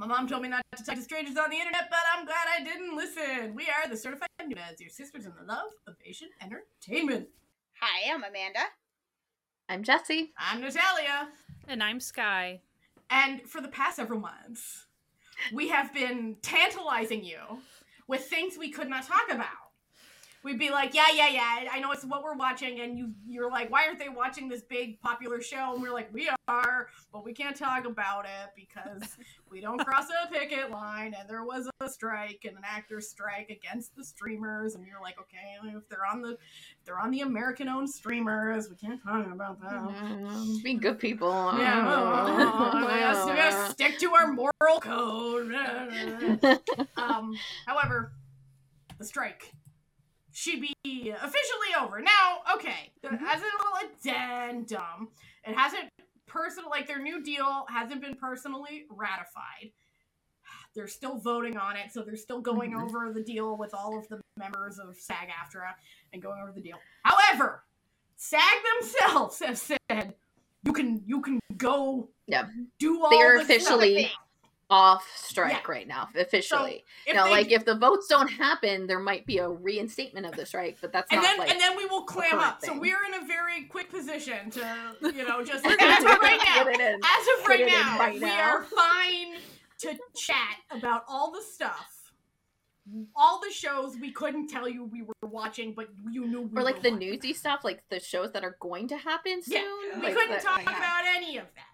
My mom told me not to talk to strangers on the internet, but I'm glad I didn't listen. We are the certified Noonas, your sisters in the love of Asian entertainment. Hi, I'm Amanda. I'm Jesse. I'm Natalia. And I'm Sky. And for the past several months, we have been tantalizing you with things we could not talk about. We'd be like, yeah, yeah, yeah, I know it's what we're watching, and you, you're like, why aren't they watching this big popular show? And we're like, we are, but we can't talk about it because we don't cross a picket line, and there was a strike and an actor strike against the streamers, and you're like, okay, if they're on the, if they're on the American-owned streamers, we can't talk about that. Mm, be good people. Yeah, well, we gotta- we gotta stick to our moral code. um, however, the strike should be officially over now. Okay, the- as a little addendum, it hasn't personal like their new deal hasn't been personally ratified. They're still voting on it, so they're still going Mhm. over the deal with all of the members of SAG-AFTRA and going over the deal. However, SAG themselves have said you can you can go Yep. do all They're the stuff." officially off strike Yeah. right now. Officially. If now, they- like if the votes don't happen, there might be a reinstatement of the strike, but that's and not then like and then we will clam current up. So we're in a very quick position to you know just as of right now. get it in. As of right now, right we now. are fine to chat about all the stuff, all the shows we couldn't tell you we were watching, but you knew we or like were the watching. newsy stuff, like the shows that are going to happen soon. Yeah, we like couldn't that- talk yeah. about any of that.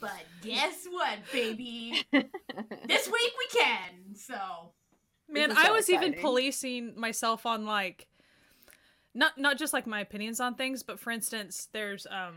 But guess what, baby? this week we can. So Man, This I so was even policing myself on like not not just like my opinions on things, but for instance, there's um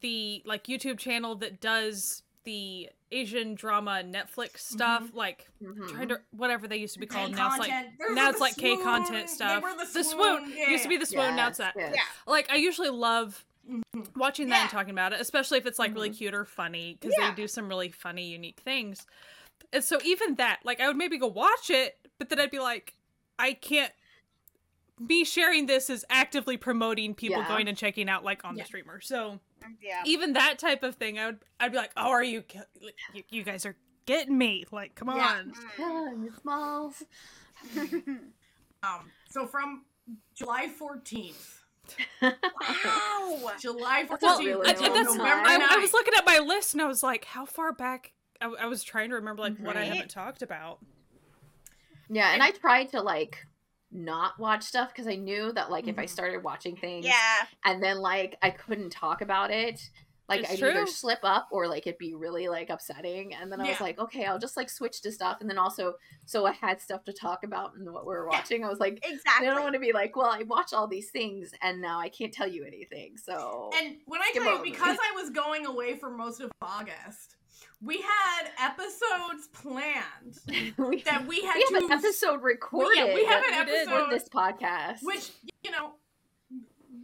the like YouTube channel that does the Asian drama Netflix stuff, like Mhm. trying to whatever they used to be K called. Now it's like content. Now it's the like K swoon. content They stuff. were the the swoon swoon, used to be the swoon. Now it's that. yes. Yeah. Like I usually love Mhm. watching that and talking about it, especially if it's like really Mhm. cute or funny because Yeah. they do some really funny, unique things. And so even that, like, I would maybe go watch it, but then I'd be like, I can't. Me sharing this is actively promoting people Yeah. going and checking out like on Yeah. the streamer. So Yeah. even that type of thing, I would I'd be like, oh, are you? You, you guys are getting me? Like, come Yeah. on. Yeah, Smalls. um so from July fourteenth. Wow. July That's Well, 14th. really I, that's, November I, I was looking at my list and I was like, how far back? I, I was trying to remember like what I haven't talked about. Yeah, and I tried to like not watch stuff because I knew that like if I Mhm. started watching things Yeah. and then like I couldn't talk about it, like It's I'd either slip up or like it'd be really like upsetting. And then I was like, okay, I'll just like switch to stuff. And then also, so I had stuff to talk about and what we were watching. I was like, Exactly. I don't want to be like, well, I watch all these things and now I can't tell you anything. So And when I tell you, because I was going away for most of August, we had episodes planned we, that we had we to have an episode recorded. Yeah, we have We an episode this podcast. which you know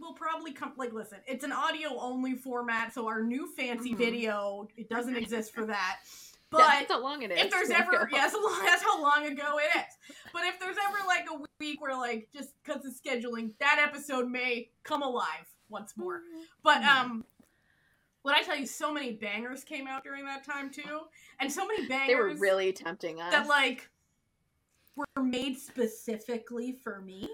will probably come like listen it's an audio only format so our new fancy Mhm. video it doesn't exist for that but that's how long it is. if there's ever yeah that's, that's how long ago it is but if there's ever like a week where like just because of scheduling that episode may come alive once more but Mhm. um when i tell you so many bangers came out during that time too and so many bangers they were really tempting us. that like were made specifically for me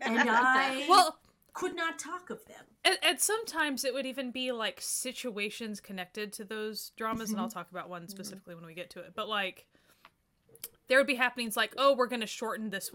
and i Well, could not talk of them And, and sometimes it would even be like situations connected to those dramas, and I'll mm-hmm. talk about one mm-hmm. specifically when we get to it. But like, there would be happenings like, oh, we're going to shorten this.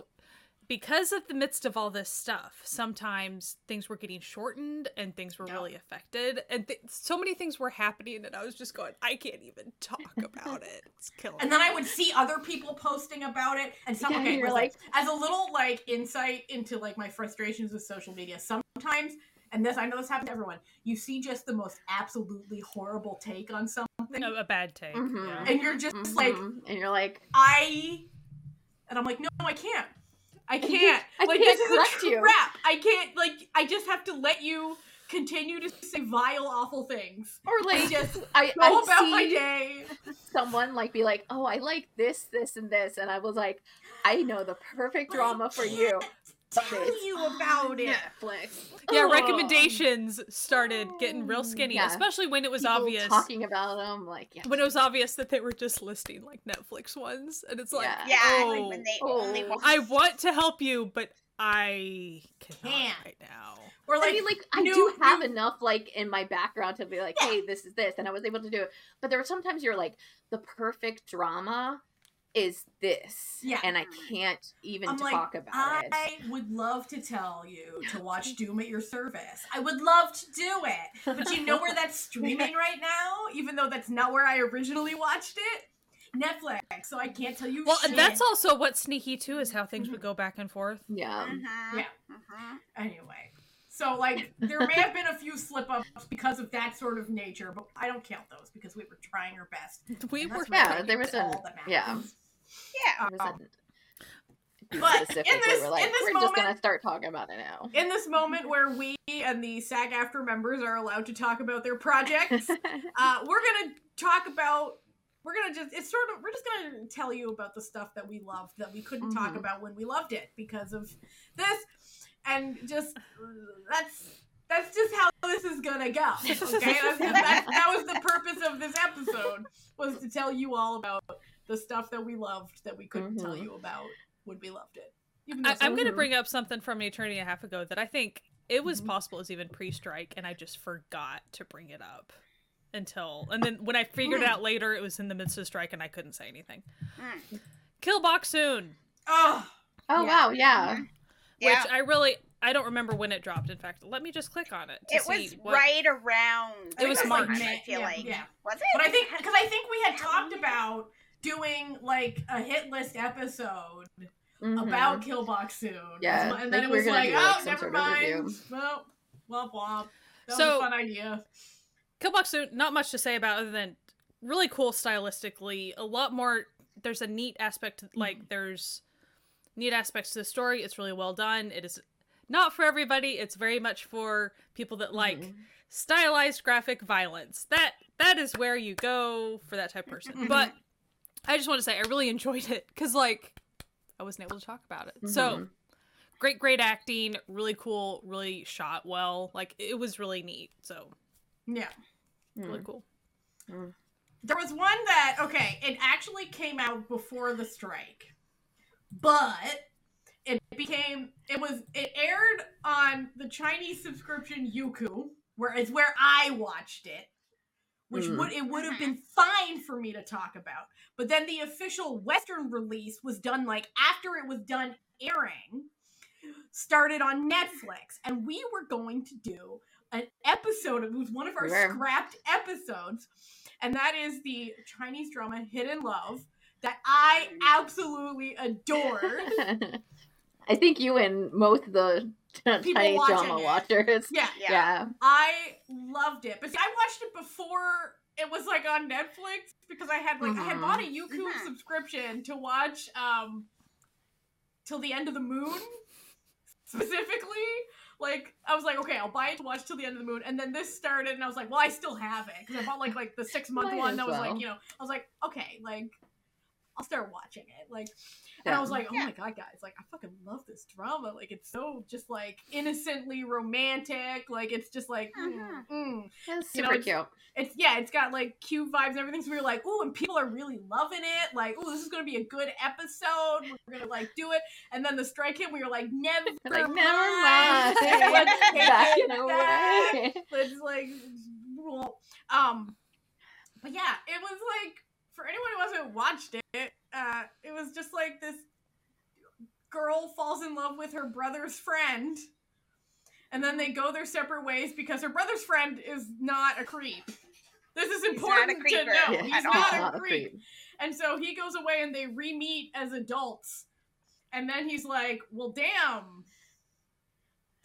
Because of the midst of all this stuff, sometimes things were getting shortened and things were Yeah. really affected, and th- so many things were happening, and I was just going, I can't even talk about it. It's killing. and then I would see other people posting about it, and some Yeah, okay, you're like- as a little like insight into like my frustrations with social media. Sometimes, and this I know this happens to everyone. You see just the most absolutely horrible take on something, a, a bad take. Mhm. Yeah. and you're just like, Mhm. and you're like, I, and I'm like, no, I can't. I can't-. I like can't this is correct a you. trap. I can't. Like I just have to let you continue to say vile, awful things. or I like, just I, go I about see my day. someone like be like, oh, I like this, this, and this, and I was like, I know the perfect drama for you. Can't. tell you about it. Netflix. Yeah, Ugh. recommendations started getting real oh, skinny, Yeah. especially when it was People obvious. talking about them, like yeah. When it was obvious that they were just listing like Netflix ones, and it's like, Yeah. Yeah, oh, like when they only Oh. watch. I want to help you, but I Can't. right now. Or like, I mean, like I new- do have new- enough like in my background to be like, Yeah. hey, this is this, and I was able to do it. But there were sometimes you're like, the perfect drama is this, Yeah. and I can't even I'm like, talk about it. I would love to tell you to watch Doom at your service. I would love to do it. But you know where that's streaming right now? Even though that's not where I originally watched it? Netflix. So I can't tell you Well, shit. that's also what Sneaky too is how things would go back and forth. Yeah, Mhm, Yeah. mhm. Anyway. So like there may have been a few slip ups because of that sort of nature, but I don't count those because we were trying our best. We And were Yeah, there was all a- that yeah. matters. Yeah. A- but in this- we're like, in this we're just gonna start talking about it now. in this moment where we and the SAG-AFTRA members are allowed to talk about their projects, uh, we're gonna talk about. We're gonna just. It's sort of. We're just gonna tell you about the stuff that we loved that we couldn't talk Mhm. about when we loved it because of this, and just that's that's just how this is gonna go. Okay, that's, that, that was the purpose of this episode was to tell you all about the stuff that we loved that we couldn't tell Mhm. you about would we loved it. Even though I, I'm going to bring up something from an eternity and a half ago that I think it was Mhm. possible as even pre-strike, and I just forgot to bring it up until, and then when I figured it Mm. out later, it was in the midst of strike, and I couldn't say anything. Mm. Kill Boksoon, oh oh Yeah. wow, yeah. Mhm. Yeah. which I really I don't remember when it dropped. In fact, let me just click on it. To it see was what- right around. It was this March. time, I feel yeah, like. yeah. Was it? But I think because I think we had talked about doing like a hit list episode Mhm. about Kill Boksoon. Yeah, and then it was like, do, like, oh, never sort of mind. review. Well, womp womp. That was So- a fun idea. Kill Boksoon. Not much to say about other than really cool stylistically. A lot more. There's a neat aspect. Mm-hmm. Like there's neat aspects to the story. It's really well done. It is not for everybody. It's very much for people that like Mhm. stylized graphic violence. That that is where you go for that type of person. But I just want to say I really enjoyed it because like I wasn't able to talk about it. So Mhm. great, great acting, really cool, really shot well. Like it was really neat. So Yeah. really Mm. cool. There was one that okay, it actually came out before the strike, but it became it was it aired on the Chinese subscription Youku, where it's where I watched it, which Mm. would it would have been fine for me to talk about. But then the official Western release was done like after it was done airing, started on Netflix, and we were going to do an episode. Of it was one of our We were. scrapped episodes, and that is the Chinese drama Hidden Love that I absolutely adored. I think you and most of the Chinese watching drama it. watchers. Yeah, Yeah. Yeah. I loved it. But see, I watched it before it was like on Netflix because I had like I had bought a Youku Mhm. subscription to watch um till the end of the moon specifically. Like I was like, okay, I'll buy it to watch till the end of the moon, and then this started, and I was like, well, I still have it because I bought like like the six month one. as That was well. like, you know, I was like, okay, like I'll start watching it, like. And I was like, oh Yeah. my god, guys, like I fucking love this drama. Like it's so just like innocently romantic. Like it's just like mm, Mhm. mm. It's You know, super it's- cute. it's yeah, it's got like cute vibes and everything. So we were like, ooh, and people are really loving it. Like, ooh, this is gonna be a good episode. We're gonna like do it. And then the strike hit. We were like, never, Like, mind. never mind. Let's take Back it back. Let's like, well, um, but yeah, it was like for anyone who hasn't watched it, uh, it was just like this girl falls in love with her brother's friend, and then they go their separate ways because her brother's friend is not a creep. This is important to know. Yeah, He's at not, all. a creep. And so he goes away and they re-meet as adults. And then he's like, well, damn.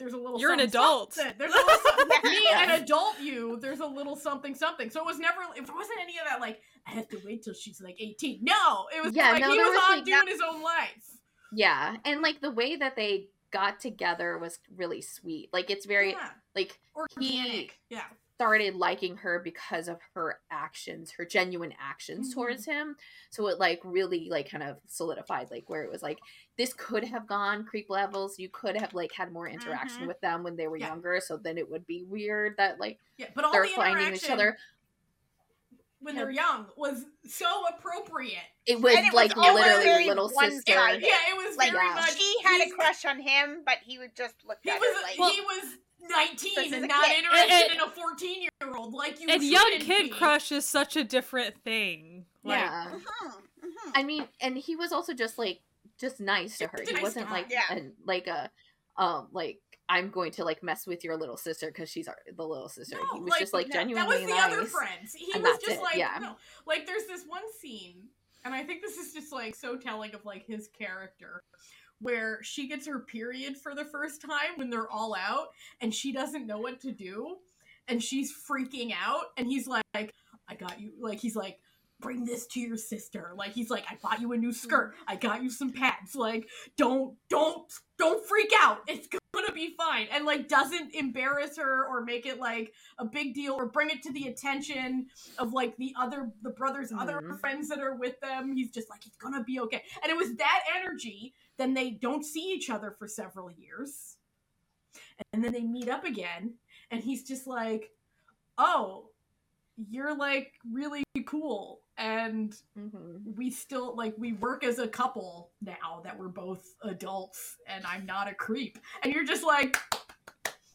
There's a little You're an adult. something. There's a little something. Me, an adult you, there's a little something something. So it was never, it wasn't any of that like, I have to wait till she's like 18. No, it was Yeah, like no, he was, was, on like, doing his own life. Yeah, and like the way that they got together was really sweet. Like it's very yeah. like Organic. Yeah. Started liking her because of her actions, her genuine actions Mhm. towards him. So it like really like kind of solidified like where it was like this could have gone creep levels. You could have like had more interaction Mhm. with them when they were Yeah. younger. So then it would be weird that like Yeah, but all they're the finding each other. when Yeah. they're young was so appropriate. It was it was like always literally very little one-sided. sister. Yeah, it was Like very Yeah. much. she had a crush on him, but he would just look He at was her like he was This nineteen and not kid. interested And- in a fourteen year old like you. and young kid be. crush is such a different thing. Like, yeah. Mhm, mhm. I mean, and he was also just like just nice to her. Just He nice wasn't like Yeah. an like a um like I'm going to like mess with your little sister because she's our, the little sister. No, he was just like no, that genuinely That was the nice. other friends. He was just it, like yeah. no, like there's this one scene, and I think this is just like so telling of like his character, where she gets her period for the first time when they're all out, and she doesn't know what to do, and she's freaking out, and he's like, "I got you," like he's like. Bring this to your sister. Like he's like, I bought you a new skirt. I got you some pads. Like, don't, don't, don't freak out. It's gonna be fine. And like, doesn't embarrass her or make it like a big deal or bring it to the attention of like the other the brothers other Mhm. friends that are with them he's just like it's gonna be okay and it was that energy then they don't see each other for several years and then they meet up again and he's just like oh you're like really cool and Mhm. we still like we work as a couple now that we're both adults and i'm not a creep and you're just like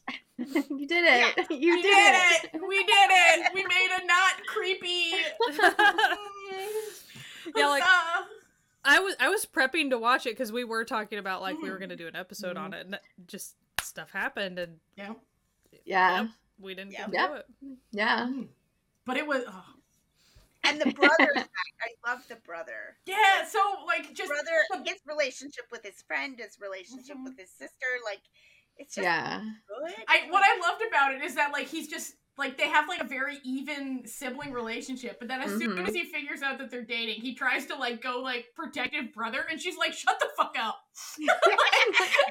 you did it. You did, did it. We did it. We made a not creepy. Yeah, like- I was I was prepping to watch it because we were talking about like we were Mhm. gonna do an episode on it, and just stuff happened, and yeah, Yeah. Yep. we didn't get Yep. to it. Yeah. but it was oh. And the brother I love the brother. yeah. So like just brother the- his relationship with his friend, his relationship Mhm. with his sister, like it's just Yeah. good. I what I loved about it is that like he's just like they have like a very even sibling relationship, but then as soon Mhm. as he figures out that they're dating, he tries to like go like protective brother, and she's like, "Shut the fuck up."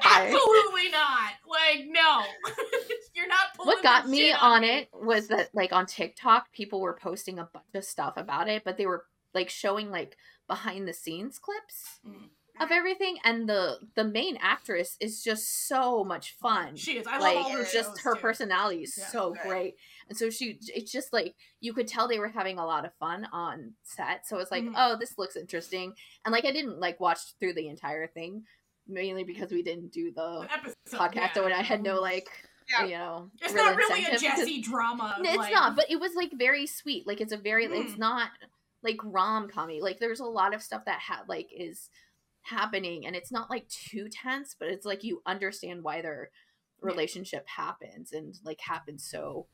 I- Absolutely not. Like no, you're not. Pulling what got me shit on it was that like on TikTok people were posting a bunch of stuff about it, but they were like showing like behind the scenes clips Mm. of everything and the the main actress is just so much fun. She is. I love like all her just her too. personality is Yeah. so Good. great. And so she it's just like you could tell they were having a lot of fun on set. So it's like, Mhm. oh, this looks interesting. And like I didn't like watch through the entire thing mainly because we didn't do the episode, podcast yeah. so I had no like Yeah. you know It's not really a Jesse drama. it's like- not, but it was like very sweet. Like it's a very it's Mm. not like rom commy. Like there's a lot of stuff that had like is happening and it's not like too tense, but it's like you understand why their Yeah. relationship happens and like happens so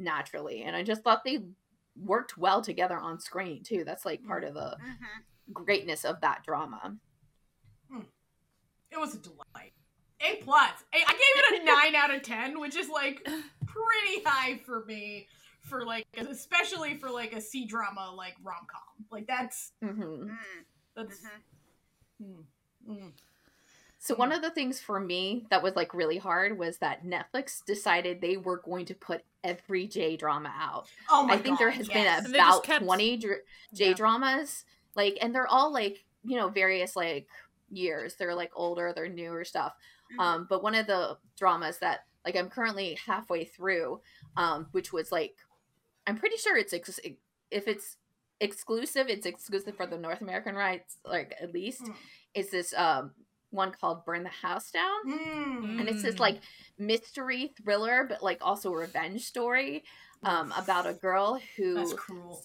naturally. And I just thought they worked well together on screen too. That's like part of the Mhm. greatness of that drama. it was a delight. A plus. A, I gave it a nine out of ten, which is like pretty high for me. For like, especially for like a C drama like rom com. Like that's hmm Mm, that's. mhm. mm, mm. So one of the things for me that was like really hard was that Netflix decided they were going to put every J drama out. Oh my I think there has yes. Been about kept- 20 dr- J Yeah. dramas like and they're all like, you know, various like years. They're like older, they're newer stuff. Mhm. Um but one of the dramas that like I'm currently halfway through um which was like I'm pretty sure it's ex- if it's exclusive, it's exclusive for the North American rights like at least Mm. is this um one called Burn the House Down. Mm. and it's this Mm. like mystery thriller but like also revenge story um about a girl who That's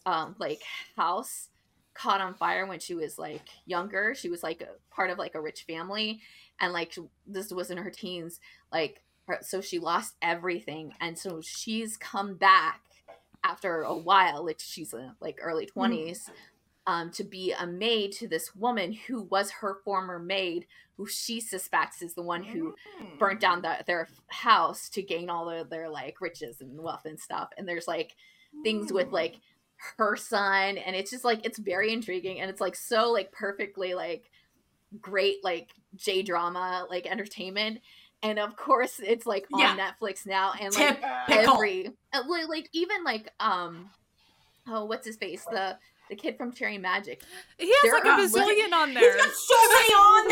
um like house caught on fire when she was like younger. She was like a part of like a rich family and like this was in her teens like her, so she lost everything and so she's come back after a while like she's in like early 20s um, to be a maid to this woman who was her former maid who she suspects is the one who Mm. burnt down the, their house to gain all of their like riches and wealth and stuff and there's like things with Mm. like her son and it's just like it's very intriguing and it's like so like perfectly like great like j drama like entertainment and of course it's like on Yeah. Netflix now, and like Uh, every uh, like even like um oh what's his face the the kid from Cherry Magic He has like a bazillion on there. He's got so many on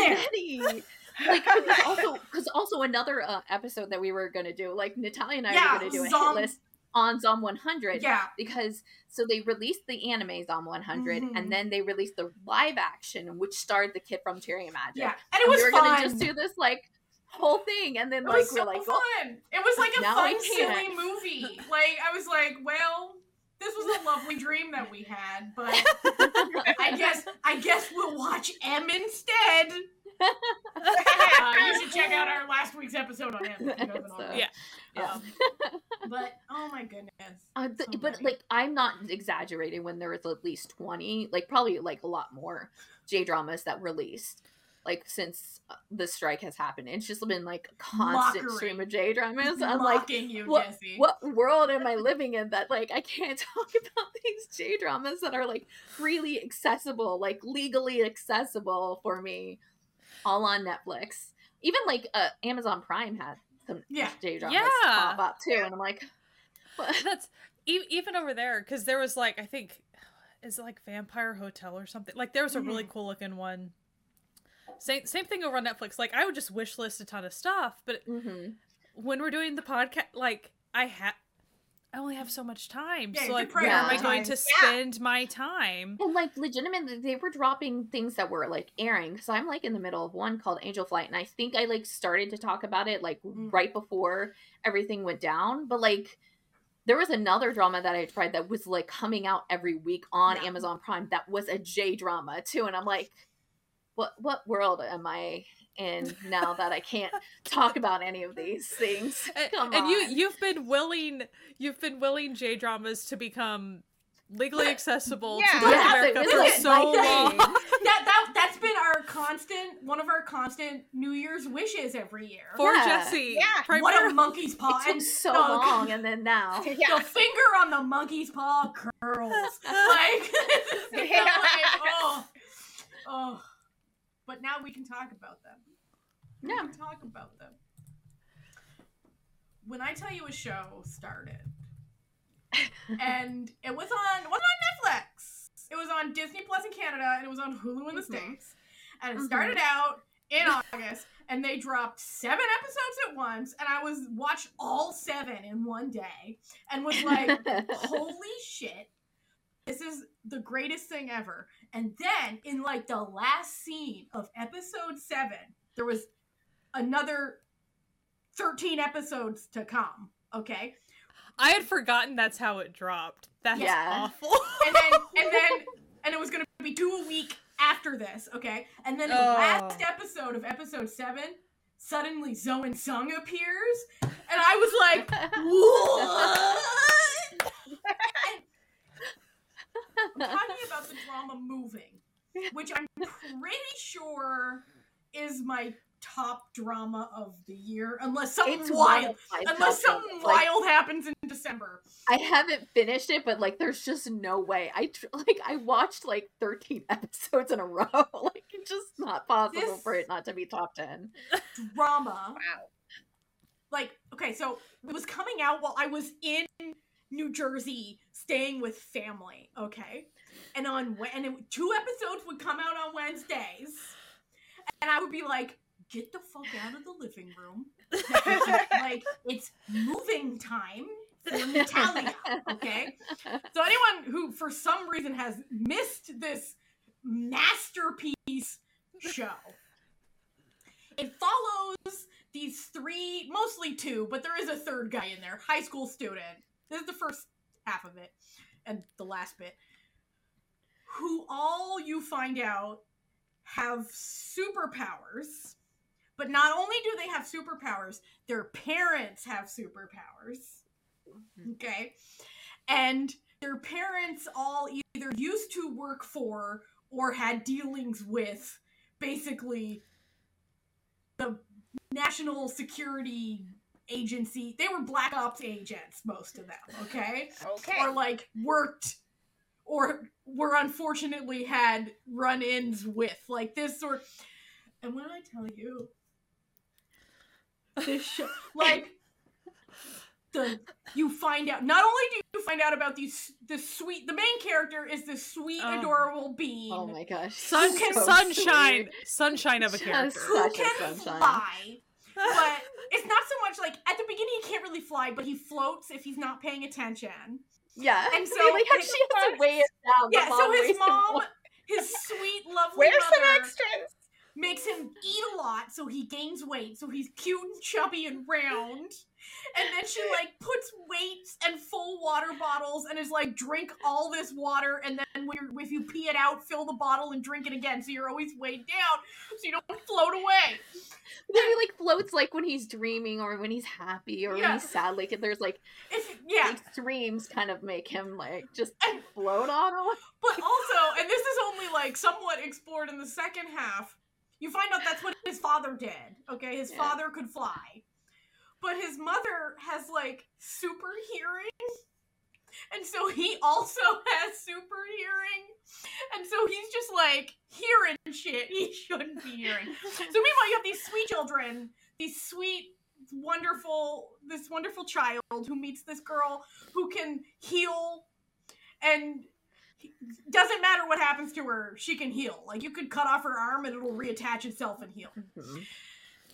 there. Like there's also because also another uh, episode that we were gonna do like Natalia and I Yeah, were gonna do a Zom- hit list on Zom 100 Yeah. because so they released the anime Zom 100 Mhm. and then they released the live action which starred the kid from Cherry Magic. Yeah. And it was we were fun. gonna just do this like whole thing and then like was we're so like fun. oh, It was like a fun, silly movie. Like I was like, well, this was a lovely dream that we had, but I guess I guess we'll watch M instead. Uh, you should check out our last week's episode on M. If So. Yeah. yeah. Um, but oh my goodness. Uh, th- So but many. like I'm not exaggerating when there was at least 20 like probably like a lot more J dramas that released like since uh, the strike has happened it's just been like a constant Mockery. stream of J dramas I'm like you, what- Jesse. what world am I living in that like I can't talk about these J dramas that are like freely accessible like legally accessible for me all on Netflix even like uh, Amazon Prime had some Yeah. J dramas Yeah. pop up too and I'm like what? That's e- even over there because there was like I think is it like Vampire Hotel or something. Like there was a really Mhm. cool looking one. Same same thing over on Netflix. Like I would just wish list a ton of stuff, but hmm when we're doing the podcast, like I have. I only have so much time, Yeah, so like, where am I going to Yeah. spend my time? And like legitimately, they were dropping things that were like airing. Because I'm like in the middle of one called Angel Flight, and I think I like started to talk about it like Mm. right before everything went down. But like, there was another drama that I tried that was like coming out every week on Yeah. Amazon Prime. That was a J drama too, and I'm like, what what world am I in now that I can't talk about any of these things? And, Come and you on. you've been willing you've been willing J dramas to become legally accessible Yeah. to North Yes, America for like so long. thing. that that that's been our constant one of our constant New Year's wishes every year. For Yeah. Jesse, Yeah. what a monkey's paw It and took so the- long, and then now. yeah. The finger on the monkey's paw curls. like, you know, like, oh, oh. But now we can talk about them. We Yeah. can talk about them. When I tell you a show started, and it was on it was on Netflix. It was on Disney Plus in Canada, and it was on Hulu in the Mhm. states. And it Mhm. started out in August, and they dropped seven episodes at once, and I was watched all seven in one day, and was like, holy shit this is the greatest thing ever and then in like the last scene of episode 7 there was another 13 episodes to come okay I had forgotten that's how it dropped. That's Yeah. awful. and then and then and it was gonna be two a week after this okay and then the Oh. last episode of episode 7 suddenly Zo In-sung appears and i was like what I'm talking about the drama moving, which I'm pretty sure is my top drama of the year, unless something It's wild, unless something ones. Like, wild happens in December. I haven't finished it, but like, there's just no way. I tr- like I watched like 13 episodes in a row. like, it's just not possible This- for it not to be top 10. Drama, Wow. like okay, so it was coming out while I was in New Jersey staying with family. Okay, and on and it, two episodes would come out on Wednesdays, and I would be like, "Get the fuck out of the living room." like it's moving time for Natalia. Okay. So anyone who for some reason has missed this masterpiece show, it follows these three, mostly two, but there is a third guy in there, high school student. This is the first half of it and the last bit. Who all you find out have superpowers. But not only do they have superpowers, their parents have superpowers. Mm-hmm. Okay. And their parents all either used to work for or had dealings with basically the national security agency. They were black ops agents, most of them, okay? Okay. Or like worked or were unfortunately had run-ins with like this sort and when I tell you this show. Like the you find out. Not only do you find out about these the sweet. The main character is this sweet, Oh. adorable bean. Oh my gosh. Sun, So sunshine, sweet. sunshine of a Just- character. who can sunshine. fly. But it's not so much like at the beginning he can't really fly, but he floats if he's not paying attention. Yeah. And so like how she has to weigh it down. Yeah, so his mom, his sweet, lovely Where's some mother, extras? Makes him eat a lot so he gains weight, so he's cute and chubby and round. And then she like puts weights and full water bottles and is like, drink all this water, and then if you pee it out, fill the bottle and drink it again, so you're always weighed down, so you don't float away. Then he like floats like when he's dreaming or when he's happy or Yeah. when he's sad. Like there's like If yeah, extremes kind of make him like just And- float on them. But also, and this is only like somewhat explored in the second half, you find out that's what his father did. Okay, his Yeah. father could fly. But his mother has like super hearing. And so he also has super hearing. And so he's just like hearing shit he shouldn't be hearing. So meanwhile, you have these sweet children, these sweet, wonderful, this wonderful child who meets this girl who can heal and doesn't matter what happens to her, she can heal. Like you could cut off her arm and it'll reattach itself and heal. Mhm.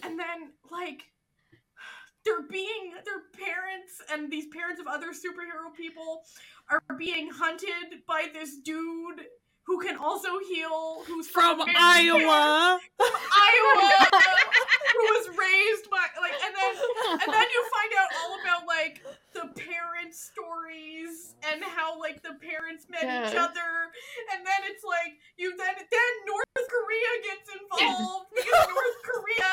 And then like they're being their parents and these parents of other superhero people are being hunted by this dude who can also heal who's From Michigan, Iowa. Iowa who was raised by like and then and then you find out all about like the parent stories and how like the parents met each other and then it's like you then then North Korea gets involved because North Korea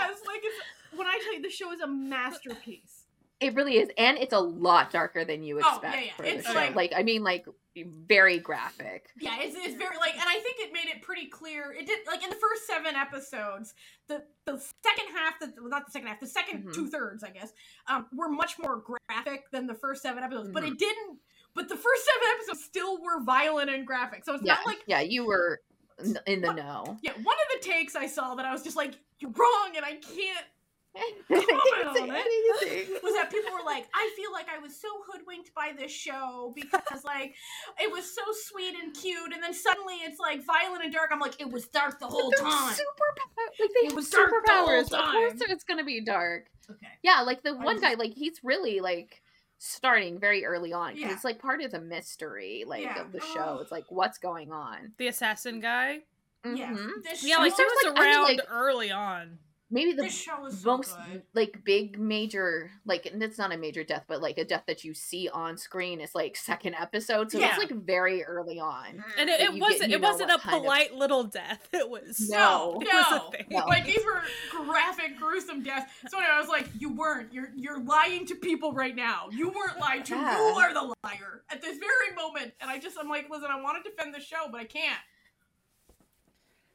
has like it's when I tell you the show is a masterpiece. It really is, and it's a lot darker than you expect Oh, yeah, yeah. for It's the show. like- Like, I mean, like very graphic. Yeah, it's, it's very like, and I think it made it pretty clear. It did like in the first seven episodes, the the second half, the well, not the second half, the 2nd Mhm. two thirds, I guess, um, were much more graphic than the first seven episodes. But Mhm. it didn't. But the first seven episodes still were violent and graphic. So it's Yeah, not like yeah, you were in the What- know. yeah. One of the takes I saw that I was just like, you're wrong, and I can't. I Comment on it. Was that people were like, I feel like I was so hoodwinked by this show because like it was so sweet and cute, and then suddenly it's like violent and dark. I'm like, it was dark the whole time. Superpower, like they It was dark the superpowers. Of course, time. it's gonna be dark. Okay. Yeah, like the one guy, like he's really like starting very early on because Yeah. it's like part of the mystery, like Yeah. of the show. Oh. It's like what's going on. The assassin guy. Yeah. Mhm. This Yeah, like he Sounds was like- I mean, around like- early on. Maybe the this show is so most good. like big major like and it's not a major death but like a death that you see on screen is like second episode so Yeah. it's like very early on mm. And it, it wasn't you it wasn't a what kind of- polite little death. It was No. No, it was a thing. No. Like these were graphic, gruesome deaths. So anyway, I was like, "You weren't. You're you're lying to people right now. You weren't lied to. Yeah. You are the liar at this very moment." And I just, I'm like, "Listen, I want to defend the show, but I can't."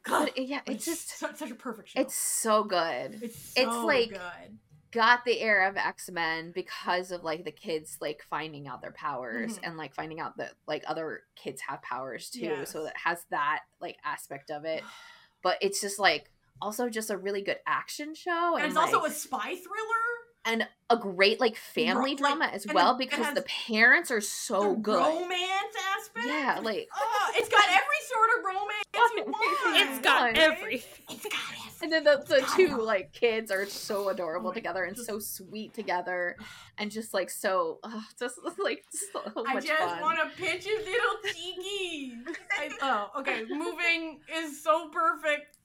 God, it- yeah it's just su- such a perfect show. it's so good it's, so it's like- good. got the air of x-men because of like the kids like finding out their powers Mhm. and like finding out that like other kids have powers too Yes. so it has that like aspect of it but it's just like also just a really good action show And and, it's also a spy thriller. And a great like family like, drama as well it- it because has the parents are so the good. romance aspect. Yeah, like Oh, it's got every sort of romance you want. It's got Fun. everything. It's got everything. and then the, the God. two like kids are so adorable Oh my- together and just- so sweet together and just like so uh, just like so I just want to pinch his little cheeky. I, oh, okay. Moving is so perfect.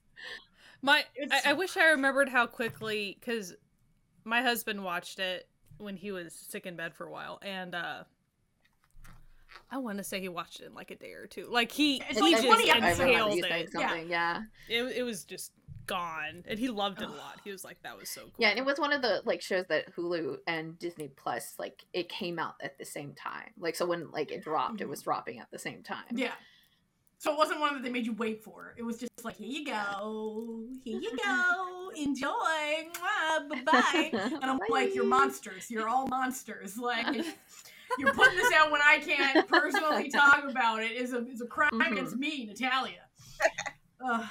My It's- I, I wish I remembered how quickly because my husband watched it when he was sick in bed for a while, and uh I want to say he watched it in like a day or two. Like he It's he like just 20 I remember inhaled it. something, yeah. it. It was just gone, and he loved it a lot. He was like, "That was so cool." Yeah, and it was one of the like shows that Hulu and Disney Plus like it came out at the same time. Like so when like it dropped, it Mhm. was dropping at the same time. Yeah. So it wasn't one that they made you wait for. It was just like, here you go, here you go, enjoy, bye bye. And I'm like, you're monsters. You're all monsters. Like, you're putting this out when I can't personally talk about it. Is a is a crime Mhm. against me, Natalia. Ugh.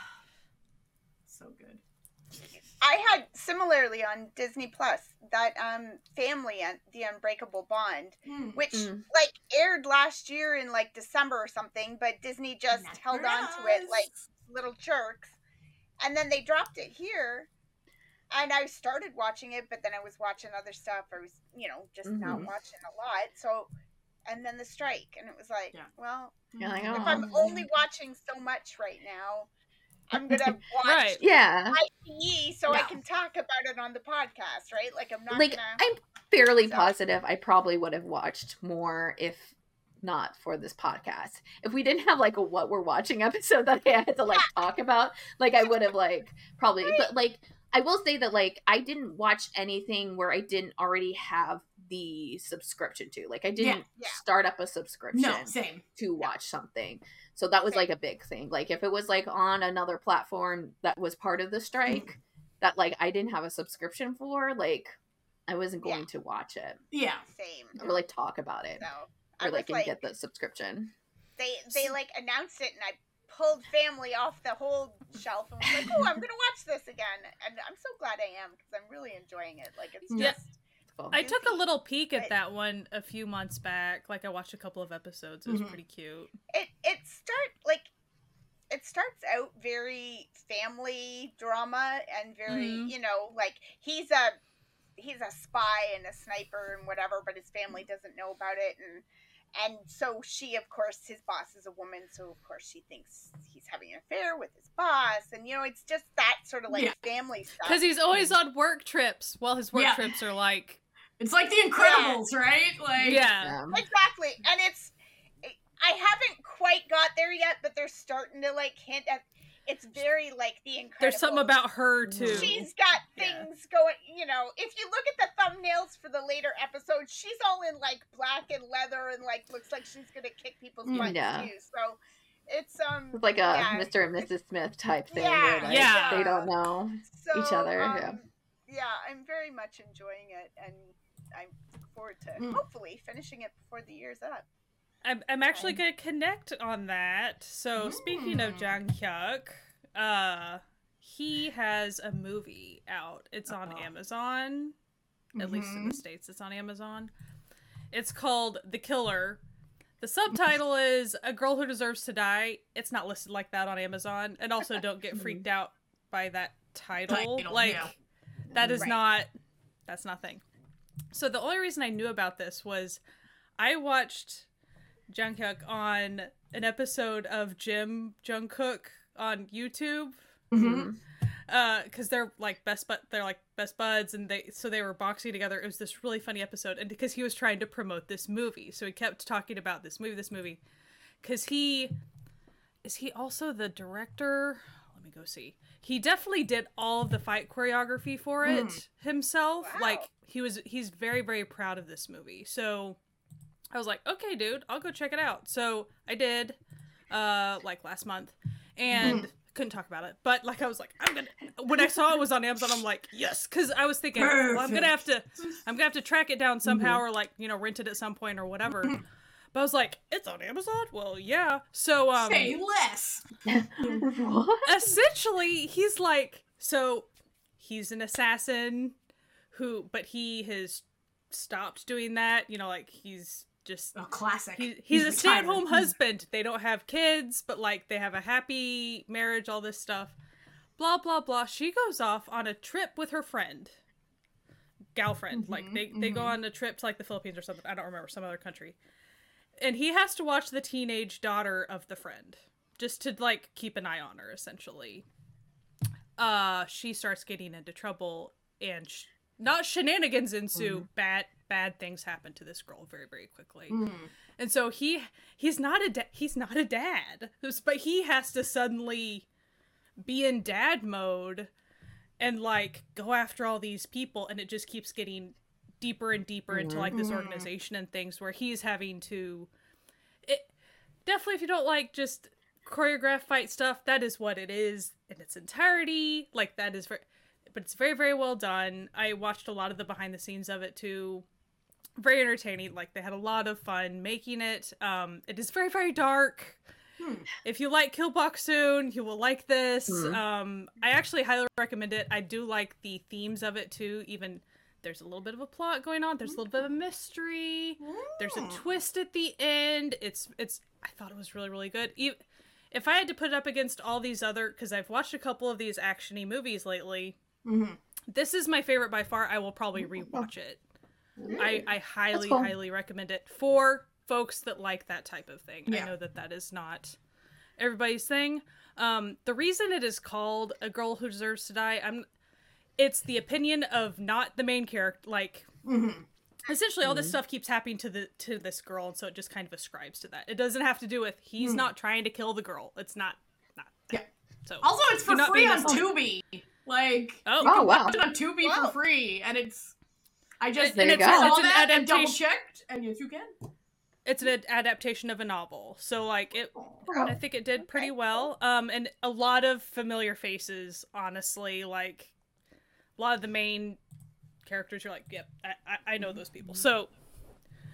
So good. I had similarly on Disney Plus that um family and the Unbreakable Bond, Hmm. which Mm. like aired last year in like December or something, but Disney just Not held for on to it like little jerks. And then they dropped it here. And I started watching it, but then I was watching other stuff. I was, you know, just not Mhm. watching a lot. So, and then the strike, and it was like, Yeah. well, You're like, if Oh. I'm only watching so much right now, I'm gonna watch Right. Yeah. So I can talk about it on the podcast, right? Like I'm not Like gonna. I'm fairly So- positive I probably would have watched more if not for this podcast. If we didn't have like a what we're watching episode that I had to like talk about, like I would have like probably but like I will say that like I didn't watch anything where I didn't already have the subscription to. Like I didn't Yeah. start up a subscription No, same. to watch something. So that was Same. like a big thing. Like if it was like on another platform that was part of the mm-hmm. strike that like I didn't have a subscription for, like I wasn't Yeah. going to watch it Yeah. Same. or like talk about it So or like, and like, get the subscription. they they like announced it, and I pulled family off the whole shelf and was like, oh, I'm gonna watch this again, and I'm so glad I am because I'm really enjoying it. Like it's Yeah. just Cool. I took a little peek at but- that one a few months back. Like I watched a couple of episodes. It was Mhm. pretty cute. it it start like it starts out very family drama and very Mhm. you know like he's a he's a spy and a sniper and whatever but his family doesn't know about it and and so she of course his boss is a woman so of course she thinks he's having an affair with his boss and you know it's just that sort of like Yeah. family stuff Because he's always on work trips. While his work Yeah. trips are like, It's like the Incredibles, right? Like yeah, exactly and it's i haven't quite got there yet but they're starting to like hint at it's very like the incredible there's something about her too. she's got Yeah. things going you know if you look at the thumbnails for the later episodes she's all in like black and leather and like looks like she's gonna kick people's Mm, butts yeah. too so it's um it's like a yeah. Mr. and Mrs. Smith type thing Yeah, where like yeah. they don't know. so, each other, um, yeah. yeah i'm very much enjoying it and i look forward to Mm. hopefully finishing it before the year's up I'm, I'm actually gonna connect on that. So speaking of Mm. Jang Hyuk, uh, he has a movie out. It's on Uh-oh. Amazon. At least in the states, it's on Amazon. It's called The Killer. The subtitle is "A Girl Who Deserves to Die." It's not listed like that on Amazon, and also don't get freaked out by that title. Title, like yeah. that is Right. not that's nothing. So the only reason I knew about this was I watched Jungkook on an episode of Jim Jungkook on YouTube. Mhm. uh because they're like best but they're like best buds and they so they were boxing together. It was this really funny episode and because he was trying to promote this movie so he kept talking about this movie this movie. Because he is he also the director? Let me go see. He definitely did all of the fight choreography for it Mm. himself. Wow. like he was he's very very proud of this movie. So i was like okay dude i'll go check it out. So i did uh like last month and couldn't talk about it. But like i was like i'm gonna when i saw it was on amazon i'm like yes because i was thinking well, i'm gonna have to i'm gonna have to track it down somehow or like you know rent it at some point or whatever. But i was like it's on amazon? Well yeah. So um Say less. what? essentially he's like so he's an assassin who but he has stopped doing that you know like he's just A classic. he, he's, a retired. stay-at-home husband. They don't have kids but like they have a happy marriage all this stuff. Blah blah blah. She goes off on a trip with her friend. Girlfriend. Like Mhm, they, they go mhm. on a trip to like the philippines or something. I don't remember. Some other country. And he has to watch the teenage daughter of the friend just to like keep an eye on her essentially. Uh she starts getting into trouble and sh- not shenanigans ensue mm-hmm. bad bad things happen to this girl very very quickly. Mm. and so he he's not a da- he's not a dad but he has to suddenly be in dad mode and like go after all these people and it just keeps getting deeper and deeper into mm-hmm. like this organization and things where he's having to it definitely if you don't like just choreograph fight stuff that is what it is in its entirety. Like that is very but it's very very well done i watched a lot of the behind the scenes of it too very entertaining like they had a lot of fun making it um it is very very dark Hmm. if you like Kill Boksoon, you will like this. Mhm. Um, I actually highly recommend it. I do like the themes of it too. Even there's a little bit of a plot going on. There's a little bit of a mystery. There's a Mm. twist at the end. It's it's. I thought it was really really good. If I had to put it up against all these other, because I've watched a couple of these actiony movies lately, Mhm. this is my favorite by far. I will probably rewatch it. I, I highly, cool. highly recommend it for folks that like that type of thing. Yeah. I know that that is not everybody's thing. Um, the reason it is called "A Girl Who Deserves to Die," I'm, it's the opinion of not the main character. Like, Mhm. essentially, all Mm-hmm. this stuff keeps happening to the to this girl, and so it just kind of ascribes to that. It doesn't have to do with he's Hmm. not trying to kill the girl. It's not not. That. Yeah. So Also, it's for not free on nostalgic. Tubi. Like, oh, Oh wow. watch it on Tubi Wow. for free, and it's. I just There and you it's, go. saw it's an that and double adaptation. checked, and yes, you can. It's an adaptation of a novel, so like it Oh. I think it did pretty well. Um, and a lot of familiar faces, honestly. Like a lot of the main characters, you're like, yep, I, I, I know those people. So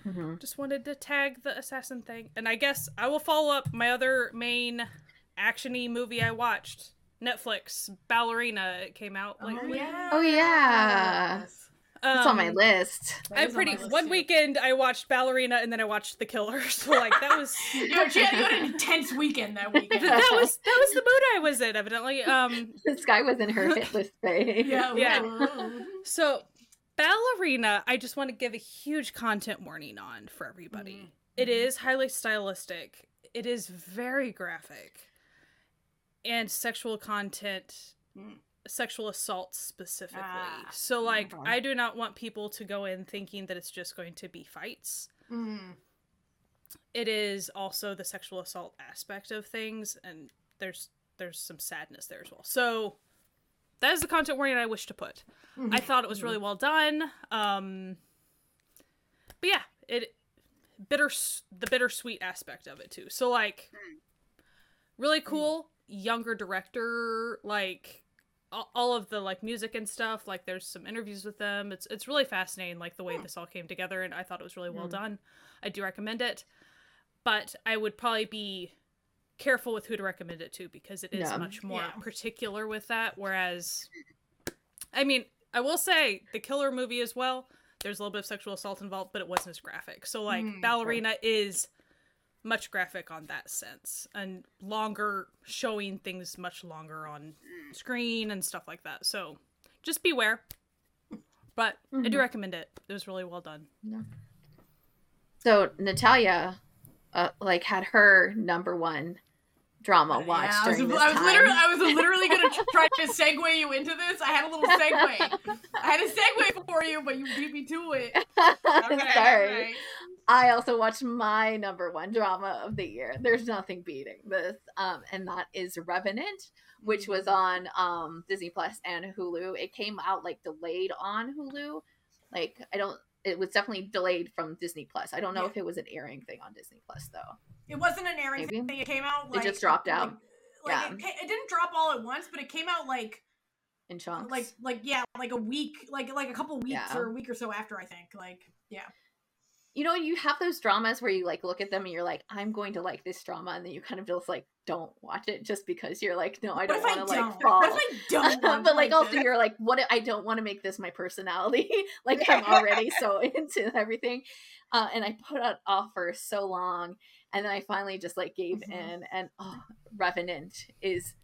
Mhm. just wanted to tag the assassin thing, and I guess I will follow up my other main actiony movie I watched, Netflix Ballerina. It came out like Oh yeah. Oh, yeah. Yes. It's on my um, list. I is on pretty my list, one too. weekend I watched Ballerina and then I watched The Killer. So like that was You had, you had an intense weekend that weekend. that was that was the mood I was in evidently. Um This guy was in her hit list phase. yeah. Yeah. So, Ballerina, I just want to give a huge content warning on for everybody. Mhm. It is highly stylistic, it is very graphic, and sexual content, Mm. sexual assault specifically. Ah, so, like, okay. I do not want people to go in thinking that it's just going to be fights. Mm. It is also the sexual assault aspect of things, and there's there's some sadness there as well. So that is the content warning I wish to put. I thought it was really well done. Um, but yeah, it bitter the bittersweet aspect of it too. So like, really cool younger director. Like all, of the like music and stuff. Like there's some interviews with them. It's it's really fascinating. Like the way this all came together, and I thought it was really well Mm. done. I do recommend it, but I would probably be careful with who to recommend it to because it is Yeah. much more Yeah. particular with that. Whereas, I mean, I will say the killer movie as well. There's a little bit of sexual assault involved, but it wasn't as graphic. So like Mm, ballerina is much graphic on that sense and longer showing things much longer on screen and stuff like that. So just beware. But I do Mhm. recommend it. It was really well done. So Natalia, uh, like had her number one drama watched Yeah, I was, during this I was time. literally, I was literally gonna try to segue you into this. I had a little segue. I had a segue for you, but you beat me to it. Okay, Sorry. alright. I also watched my number one drama of the year. There's nothing beating this, um, and that is Revenant, which was on um, Disney Plus and Hulu. It came out like delayed on Hulu. Like I don't. It was definitely delayed from Disney Plus. I don't know Yeah. if it was an airing thing on Disney Plus though. It wasn't an airing Maybe. thing. It came out like it just dropped out. Like, like Yeah. it, it didn't drop all at once, but it came out like In chunks. like like yeah, like a week, like like a couple weeks Yeah. or a week or so after. I think like yeah. You know, you have those dramas where you like look at them and you're like, I'm going to like this drama, and then you kind of just like don't watch it just because you're like, no, I don't want to like fall. What if I don't? but like also you're like, what? I don't want to make this my personality. like I'm already so into everything, uh, and I put it off for so long, and then I finally just like gave Mhm. in, and oh, Revenant is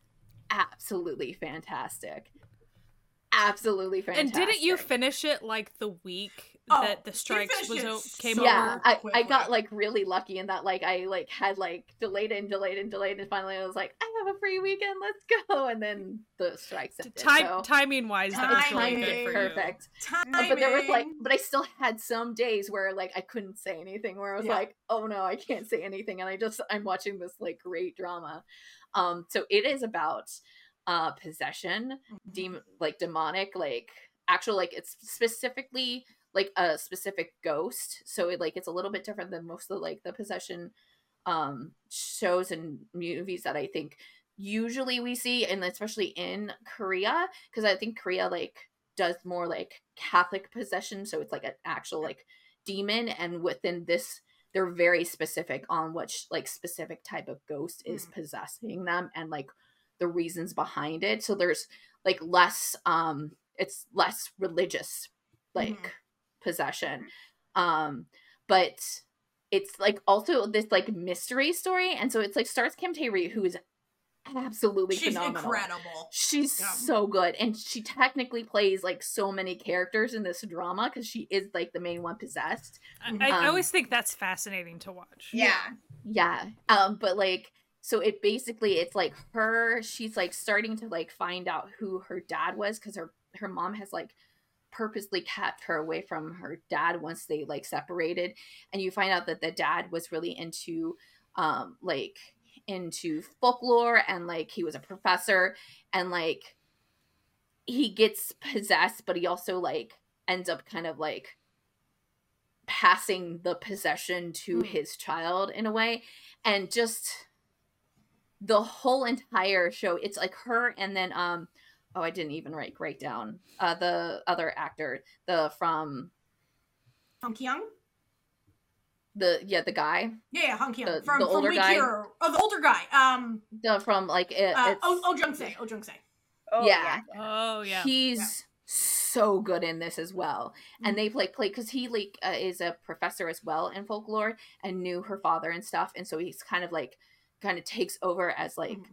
absolutely fantastic, absolutely fantastic. And didn't you finish it like the week Oh, that the you strikes was o- came so- yeah over? I, I got like really lucky in that like i like had like delayed and delayed and delayed and finally i was like i have a free weekend let's go and then the strikes ended, Time so timing wise, that was really Timing. good for perfect Timing. Uh, but there was like but i still had some days where like i couldn't say anything where i was Yeah. like oh no i can't say anything and i just i'm watching this like great drama um so it is about uh possession Mhm. dem- like demonic like actual like it's specifically like a specific ghost so it like it's a little bit different than most of like the possession um shows and movies that i think usually we see and especially in korea because i think korea like does more like catholic possession so it's like an actual like demon and within this they're very specific on what like specific type of ghost is Mm. possessing them and like the reasons behind it so there's like less um it's less religious like Mhm. Possession um but it's like also this like mystery story and so it's like starts kim Tae-ri, who is absolutely She's phenomenal incredible. she's Yeah. so good and she technically plays like so many characters in this drama because she is like the main one possessed I, Mhm. I Um, always think that's fascinating to watch. Yeah. yeah um but like so it basically it's like her she's like starting to like find out who her dad was because her her mom has like purposely kept her away from her dad once they like separated and you find out that the dad was really into um like into folklore and like he was a professor and like he gets possessed but he also like ends up kind of like passing the possession to Hmm. his child in a way and just the whole entire show it's like her and then um oh i didn't even write write down uh the other actor the from Hong Kyung? the yeah the guy Yeah, yeah, Hong Kyung. The- from the from older Weak guy? Hero. Oh, the older guy. Um, the from like it, uh, Oh, Oh Jung Se. Oh Jung Se. Oh, Yeah. Oh yeah. he's so good in this as well and Mm-hmm. they like play because he like uh, is a professor as well in folklore and knew her father and stuff and so he's kind of like kind of takes over as like Mhm.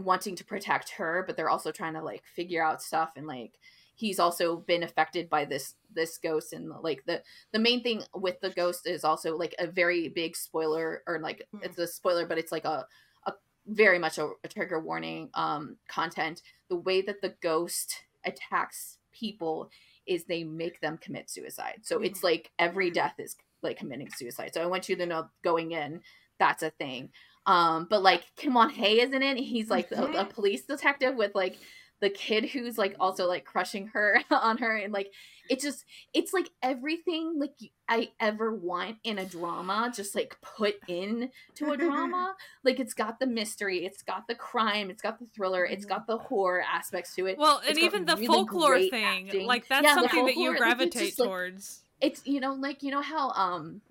Wanting to protect her but they're also trying to like figure out stuff and like he's also been affected by this this ghost and like the the main thing with the ghost is also like a very big spoiler or like Mhm. it's a spoiler but it's like a a very much a, a trigger warning um content. The way that the ghost attacks people is they make them commit suicide. So it's like every death is like committing suicide. So i want you to know going in that's a thing um but like kim won Hae is in it he's like a, a Mhm. police detective with like the kid who's like also like crushing her on her and like it just it's like everything like i ever want in a drama just like put in to a drama like it's got the mystery it's got the crime it's got the thriller it's got the horror aspects to it Well, and got even the really folklore thing, acting. like that's Yeah, something that you folklore, like, it's gravitate just, like, towards. it's you know like you know how um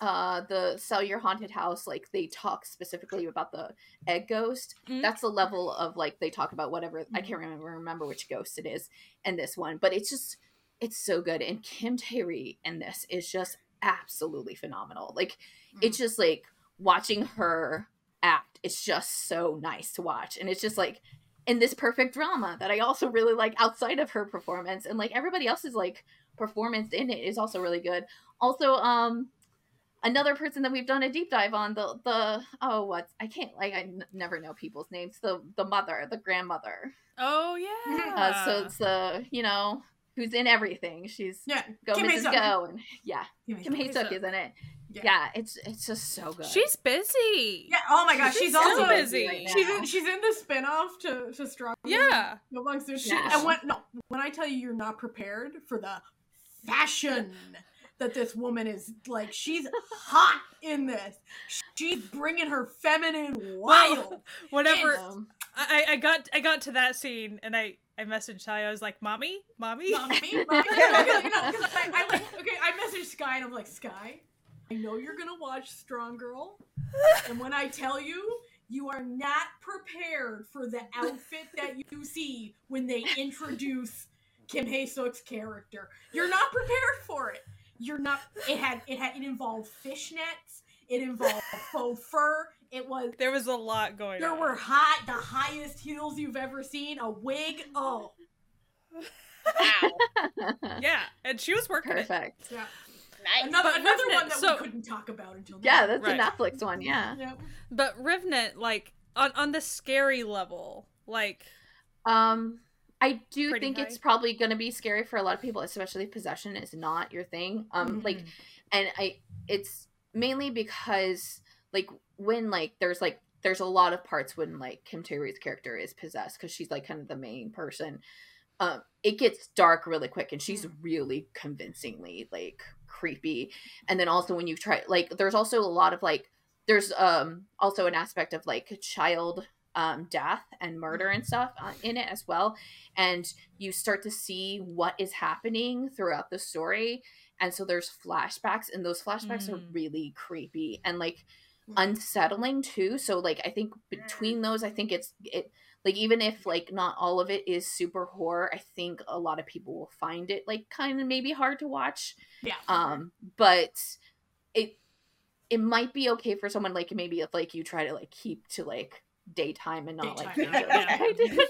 uh the sell your haunted house like they talk specifically about the egg ghost Mhm. that's the level of like they talk about whatever i Mhm. can't remember remember which ghost it is in this one but it's just it's so good and kim Tae-ri in this is just absolutely phenomenal like it's just like watching her act it's just so nice to watch and it's just like in this perfect drama that i also really like outside of her performance and like everybody else's like performance in it is also really good also um another person that we've done a deep dive on the the oh what i can't like i n- never know people's names the the mother the grandmother Oh yeah. uh, so it's the you know who's in everything she's Yeah. go Kim mrs go and yeah Kim kim Hae-suk. Hae-suk is in it Yeah. yeah. it's it's just so good she's busy. Yeah. Oh my gosh, she's, She's so also busy. right She's in, she's in the spin-off to to Strong. Yeah. No Long Soon. She- Yeah. And when no, when I tell you you're not prepared for the fashion that this woman is like, she's hot in this. She's bringing her feminine wild. Whenever Um, I, I got I got to that scene and I I messaged Ty. I was like, "Mommy, mommy." Mommy, mommy. You know, 'cause I, I like okay. I messaged Sky and I'm like, Sky, I know you're gonna watch Strong Girl, and when I tell you, you are not prepared for the outfit that you see when they introduce Kim Hae Suk's character. You're not prepared for it. You're not. It had. It had. It involved fishnets. It involved faux fur. It was. There was a lot going There on. were high, the highest heels you've ever seen. A wig. Oh, Wow. Yeah, and she was working it. perfect yeah. Nice. Another, But another Revenant, one that so- we couldn't talk about until now. yeah that's Right. a netflix one yeah Yeah. But Revenant, like on on the scary level, like Um, I do think high. it's probably going to be scary for a lot of people, especially if possession is not your thing. Um, like, Mhm. and I, it's mainly because like when like there's like there's a lot of parts when like Kim Tae-ri's character is possessed because she's like kind of the main person. Um, it gets dark really quick, and she's really convincingly like creepy. And then also when you try like, there's also a lot of like there's um also an aspect of like child um death and murder and stuff uh, in it as well and you start to see what is happening throughout the story and so there's flashbacks and those flashbacks are Mm. really creepy and like Mm. unsettling too so like i think between those i think it's it like even if like not all of it is super horror i think a lot of people will find it like kind of maybe hard to watch Yeah. um but it it might be okay for someone like maybe if like you try to like keep to like daytime and not like Daytime, yeah. I did.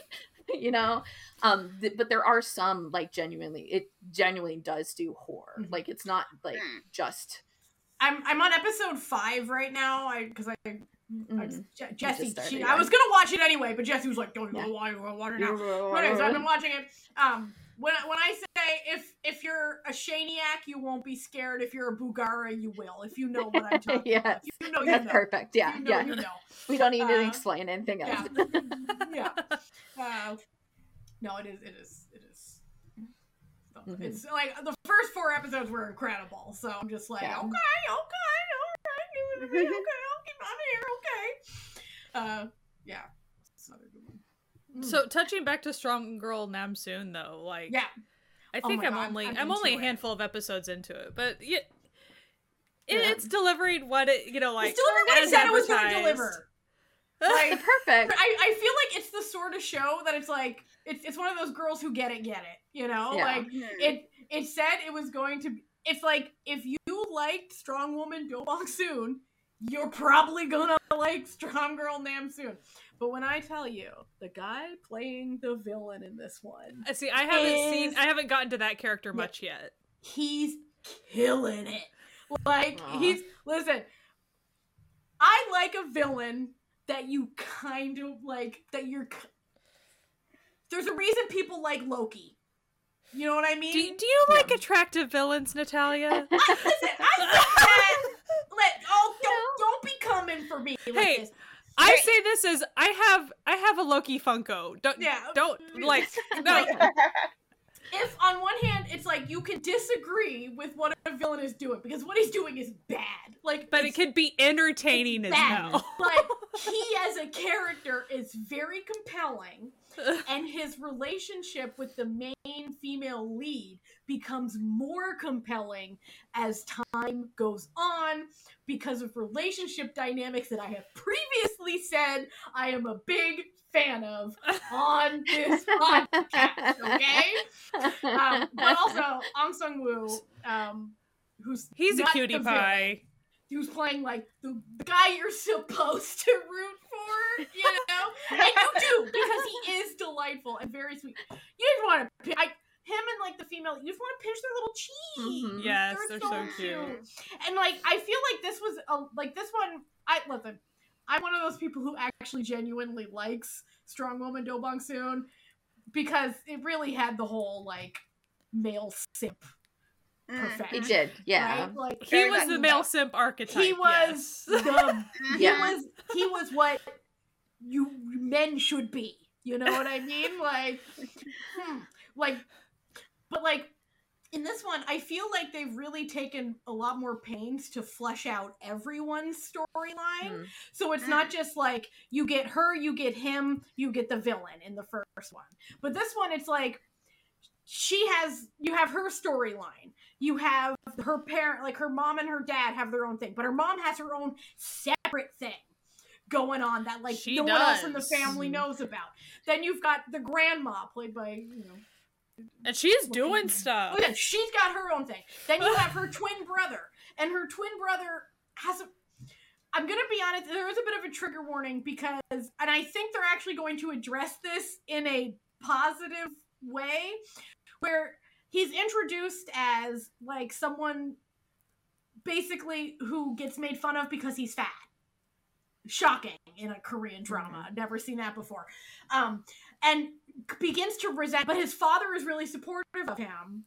you know um th- but there are some like genuinely it genuinely does do horror Mhm. like it's not like Mm. just I'm I'm on episode five right now. I because I, I mm. Je- Jesse. started, she, yeah. I was gonna watch it anyway, but Jesse was like, "Don't Yeah. go watch it, watch it now." But anyways, I've been watching it. Um, when when I say if if you're a Shaniac, you won't be scared. If you're a Boogara, you will. If you know what I'm talking Yes. about, If you know you that's know. perfect yeah you know, yeah you know. we don't need to Uh, explain anything else Yeah, yeah. Uh, no, it is. It is. It is. Mhm. It's like the first four episodes were incredible, so I'm just like, Yeah. okay, okay, all right, give it to me, okay, I'll keep on here, okay. Uh, yeah, it's another good one. Mm. So touching back to Strong Girl Namsoon though, like yeah, I Oh think my I'm God, only I'm I'm, only a into it. handful of episodes into it, but yeah, it, Yeah. it's delivering what it you know like it's delivering what it said it was going to deliver. Like, perfect I, I feel like it's the sort of show that it's like it's it's one of those girls who get it, get it. You know, Yeah. like Mhm. it it said it was going to. be It's like if you liked Strong Woman Do Bong Soon, you're probably gonna like Strong Girl Nam Soon. But when I tell you, the guy playing the villain in this one, Uh, See, I haven't Is- seen I haven't gotten to that character Yeah. much yet. he's killing it. Like Aw. he's listen. I like a villain that you kind of like that you're. There's a reason people like Loki. You know what I mean? Do, do you like Yeah. attractive villains, Natalia? I, listen, I said that. Let oh don't don't be coming for me. Hey, this. I Right. say this as I have I have a Loki Funko. Don't Yeah. don't like no. If on one hand it's like you can disagree with what a villain is doing because what he's doing is bad. Like, But it could be entertaining as bad. hell. But he as a character is very compelling. And his relationship with the main female lead becomes more compelling as time goes on because of relationship dynamics that I have previously said I am a big fan of on this podcast. Okay, um, but also Ong Sung Woo, um, who's He's a not cutie the villain, pie. Who's playing like the, the guy you're supposed to root for, you know? and you do because he is delightful and very sweet. You just want to, I, him and like the female, you just want to pinch their little cheeks. Mhm. Yes, they're so cute. And like, I feel like this was a, like this one. I listen. I'm one of those people who actually genuinely likes Strong Woman Do Bong Soon because it really had the whole like male simp Mm. perfection. He did, yeah. Right? Like He was much the so. male simp archetype. he was yes. the he was he was what you men should be. You know what I mean? Like, hmm, like, but like in this one, I feel like they've really taken a lot more pains to flesh out everyone's storyline. Mm. So it's not just like you get her, you get him, you get the villain in the first one. But this one, it's like she has you have her storyline. You have her parent, like her mom and her dad have their own thing, but her mom has her own separate thing going on that like She no one else in the family knows about. Then you've got the grandma played by you know and she's doing stuff. Oh yeah, she's got her own thing. Then you have her twin brother, and her twin brother has a. I'm gonna be honest. There is a bit of a trigger warning because, and I think they're actually going to address this in a positive way, where he's introduced as like someone basically who gets made fun of because he's fat. Shocking in a Korean drama. I've never seen that before. Um, and begins to resent, but his father is really supportive of him,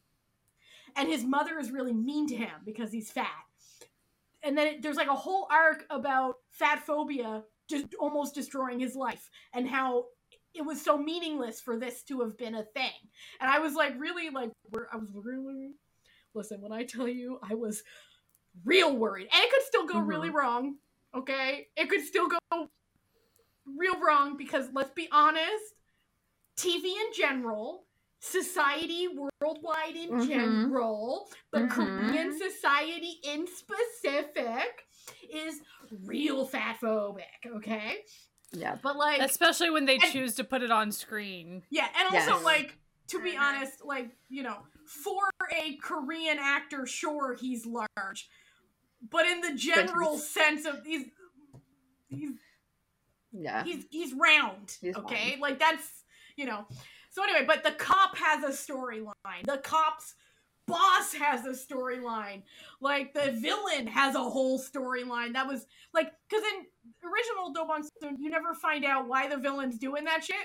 and his mother is really mean to him because he's fat. And then it, there's like a whole arc about fat phobia just almost destroying his life, and how it was so meaningless for this to have been a thing. And I was like, really, like, I was really listen when I tell you, I was real worried, and it could still go really wrong. Okay, it could still go real wrong because let's be honest TV in general society worldwide in Mhm. general, but Mhm. Korean society in specific is real fat phobic, okay? Yeah. But like Especially when they And- choose to put it on screen. yeah, and also Yes. like to be honest, like, you know, for a Korean actor, sure he's large. But in the general sense of he's he's Yeah. he's he's round He's okay like that's you know so anyway but the cop has a storyline the cop's boss has a storyline like the villain has a whole storyline that was like because in original Dobong Soon, you never find out why the villain's doing that shit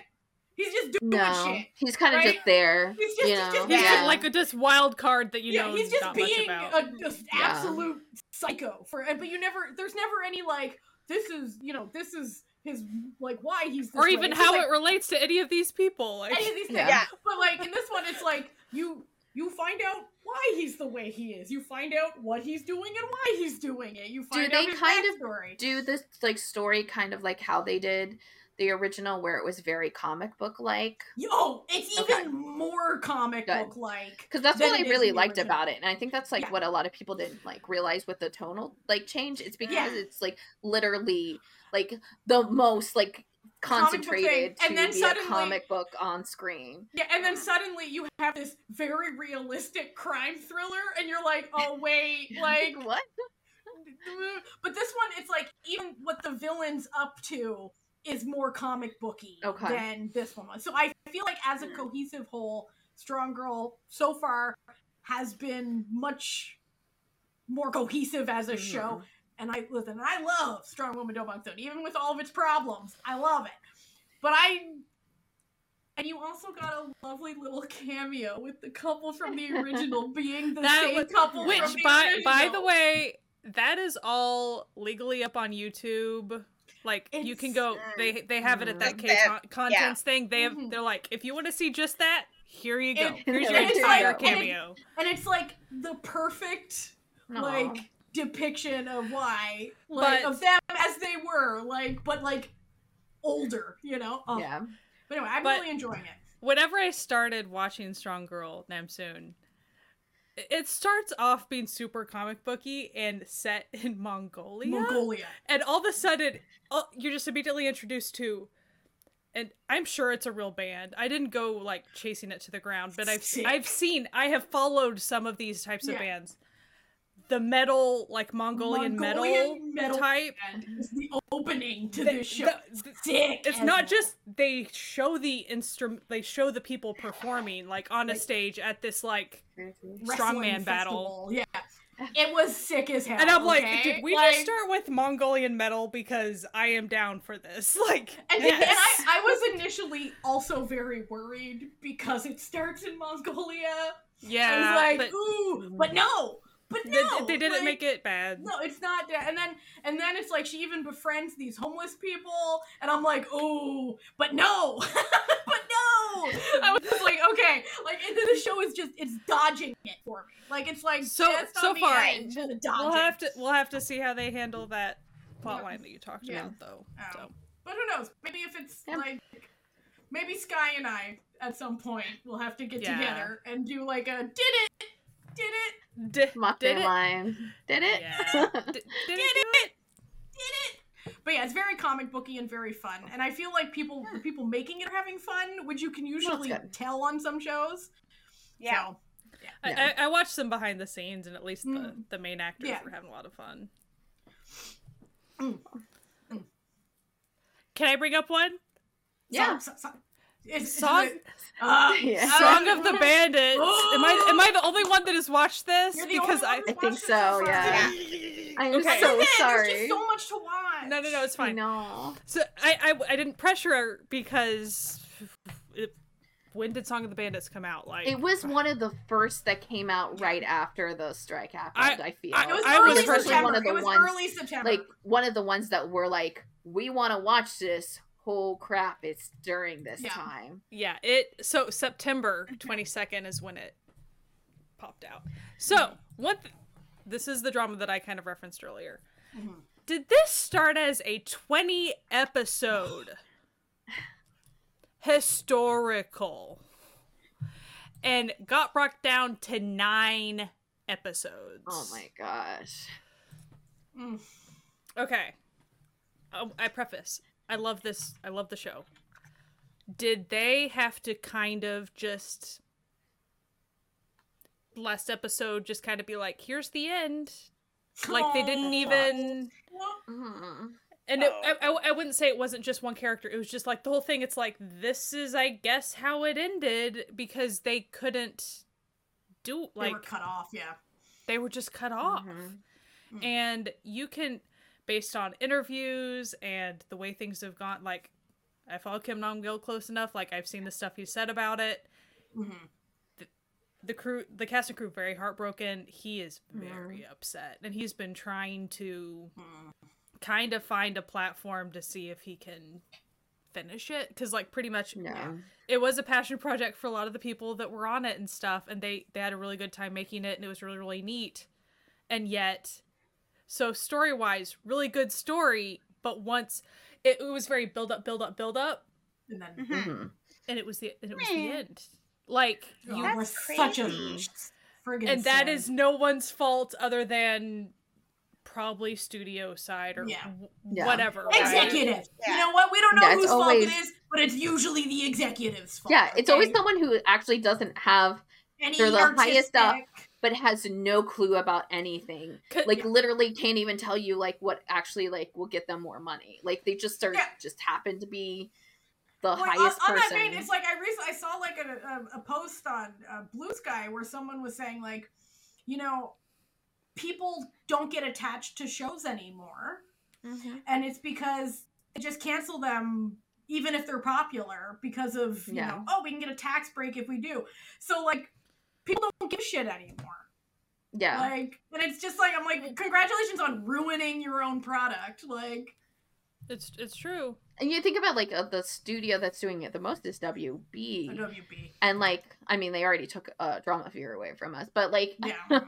he's just doing No, shit he's kind of right? just there. He's just- you he's know? just- He's Yeah. like a this wild card that you yeah know he's just not much being about. a just Yeah. absolute psycho for but you never there's never any like this is you know this is his like why he's this or even It's how like, it relates to any of these people. Like, any of these things. Yeah. Yeah. But like in this one, it's like you you find out why he's the way he is. You find out what he's doing and why he's doing it. You find they out his kind of. Do this like story kind of like how they did the original, where it was very comic book like. Oh, it's even Okay. more comic book like. Because that's what I really liked original. about it, and I think that's like Yeah. what a lot of people didn't like realize with the tonal like change. It's because Yeah. it's like literally like the most like Comic book thing, concentrated and then be suddenly- a comic book on screen. Yeah, and then suddenly you have this very realistic crime thriller, and you're like, oh wait, like what? but this one it's like even what the villain's up to is more comic booky Okay. than this one was. So I feel like as a cohesive whole, Strong Girl so far has been much more cohesive as a Mhm. show. And I listen, I love Strong Woman Dobong Soon, even with all of its problems. I love it. But I and you also got a lovely little cameo with the couple from the original being the That same was- couple which from the by by the way, that is all legally up on YouTube. Like you can go, they they have it at that. K That- con- contents thing. They have, Mhm. they're like, if you want to see just that, here you go. And- Here's your it's entire like- and it- cameo. and it's like the perfect Aw. like depiction of why like But- of them as they were like but like older you know? Oh. yeah, but anyway i'm But- really enjoying it. Whenever I started watching Strong Girl Namsoon, it- starts off being super comic booky and set in Mongolia. mongolia. And all of a sudden oh, you're just immediately introduced to and i'm sure it's a real band. I didn't go like chasing it to the ground but i've Sick. i've seen i have followed some of these types of bands the metal like mongolian, metal, Mongolian metal type and it's the opening to The- this show the- sick it's not just they show the instrument they show the people performing like on a stage at this like strongman battle. festival. yeah it was sick as hell and i'm like okay? did we Like- just start with mongolian metal because i am down for this like And, yes. and I, I was initially also very worried because it starts in Mongolia. yeah I was like, but ooh, but no, but they, no, they didn't like, make it bad No, it's not that. And then and then it's like she even befriends these homeless people, and I'm like, oh, but no, but no. I was just like, okay, like and then the show is just it's dodging it for me. Like it's like So- just so far. We'll have to we'll have to see how they handle that plot line that you talked Yeah. about though. Oh. So But who knows? Maybe if it's Yeah. like. Maybe Sky and I at some point will have to get Yeah. together and do like a did it, did it, D- mock did their it? line. Did it? Yeah. D- did it do it? did it. But yeah, it's very comic booky and very fun. And I feel like people, the people making it are having fun, which you can usually good. tell on some shows. Yeah. So, I, Yeah. I, I watched some behind the scenes, and at least the, Mm. the main actors Yeah. were having a lot of fun. Mm. Mm. Can I bring up one? Yeah. So, so, so, it's, it's Song, the- uh, Yeah. Song of the Bandits. Am I am I the only one that has watched this? You're the Because only I one I who's think so, far. yeah. I'm Okay. so There's sorry. just so much to watch. no no no it's I fine. know. So I, I I didn't pressure her because it, when did Song of the Bandits come out? Like It was one of the first that came out right after the strike happened. I, feel I- It was I early was one of the it was ones early September. like one of the ones that were like, we want to watch this. Oh crap! It's during this Yeah. time. Yeah, it so September 22nd is when it popped out. So, what th- this is the drama that I kind of referenced earlier. Mhm. Did this start as a 20 episode historical? and got brought down to nine episodes. Oh my gosh. Mm. Okay. Oh, I preface. I love this. I love the show. Did they have to kind of just last episode just kind of be like, "Here's the end"? Like they didn't Aw. even. Mhm. And it, I, I, I wouldn't say it wasn't just one character. It was just like the whole thing. It's like this is, I guess, how it ended because they couldn't do They were like cut off. Yeah. they were just cut off. Mhm. Mm. And you can, based on interviews and the way things have gone, like I follow Kim Nam Gil close enough. Like I've seen the stuff he said about it. hmm The crew, the cast and crew, very heartbroken. He is very Mhm. upset, and he's been trying to Mm. kind of find a platform to see if he can finish it because like pretty much Yeah. it was a passion project for a lot of the people that were on it and stuff and they they had a really good time making it and it was really really neat and yet so story wise really good story but once it, it was very build up build up build up And then Mhm. Mhm. and it was the and it was the end like oh, you That's we're such a friggin' and that is no one's fault other than probably studio side or Yeah. w- Yeah. whatever right? executive. You know what? We don't know Yeah, whose always- fault it is, but it's usually the executive's fault. Yeah, it's always someone who actually doesn't have, Any they're the highest up. But has no clue about anything. Could- Like Yeah. literally can't even tell you like what actually like will get them more money. Like they just are Yeah. just happen to be the Like, on, highest on that person. vein, it's like I recently I saw like a, a, a post on uh, Blue Sky where someone was saying like, you know, people don't get attached to shows anymore, Mhm. and it's because they just cancel them even if they're popular because of you Yeah. know oh we can get a tax break if we do. So like people don't give shit anymore. Yeah. Like, and it's just like I'm like congratulations on ruining your own product. Like, it's it's true and you think about like uh, the studio that's doing it the most is WB. WB. and like I mean they already took uh, DramaFever away from us, but like Yeah.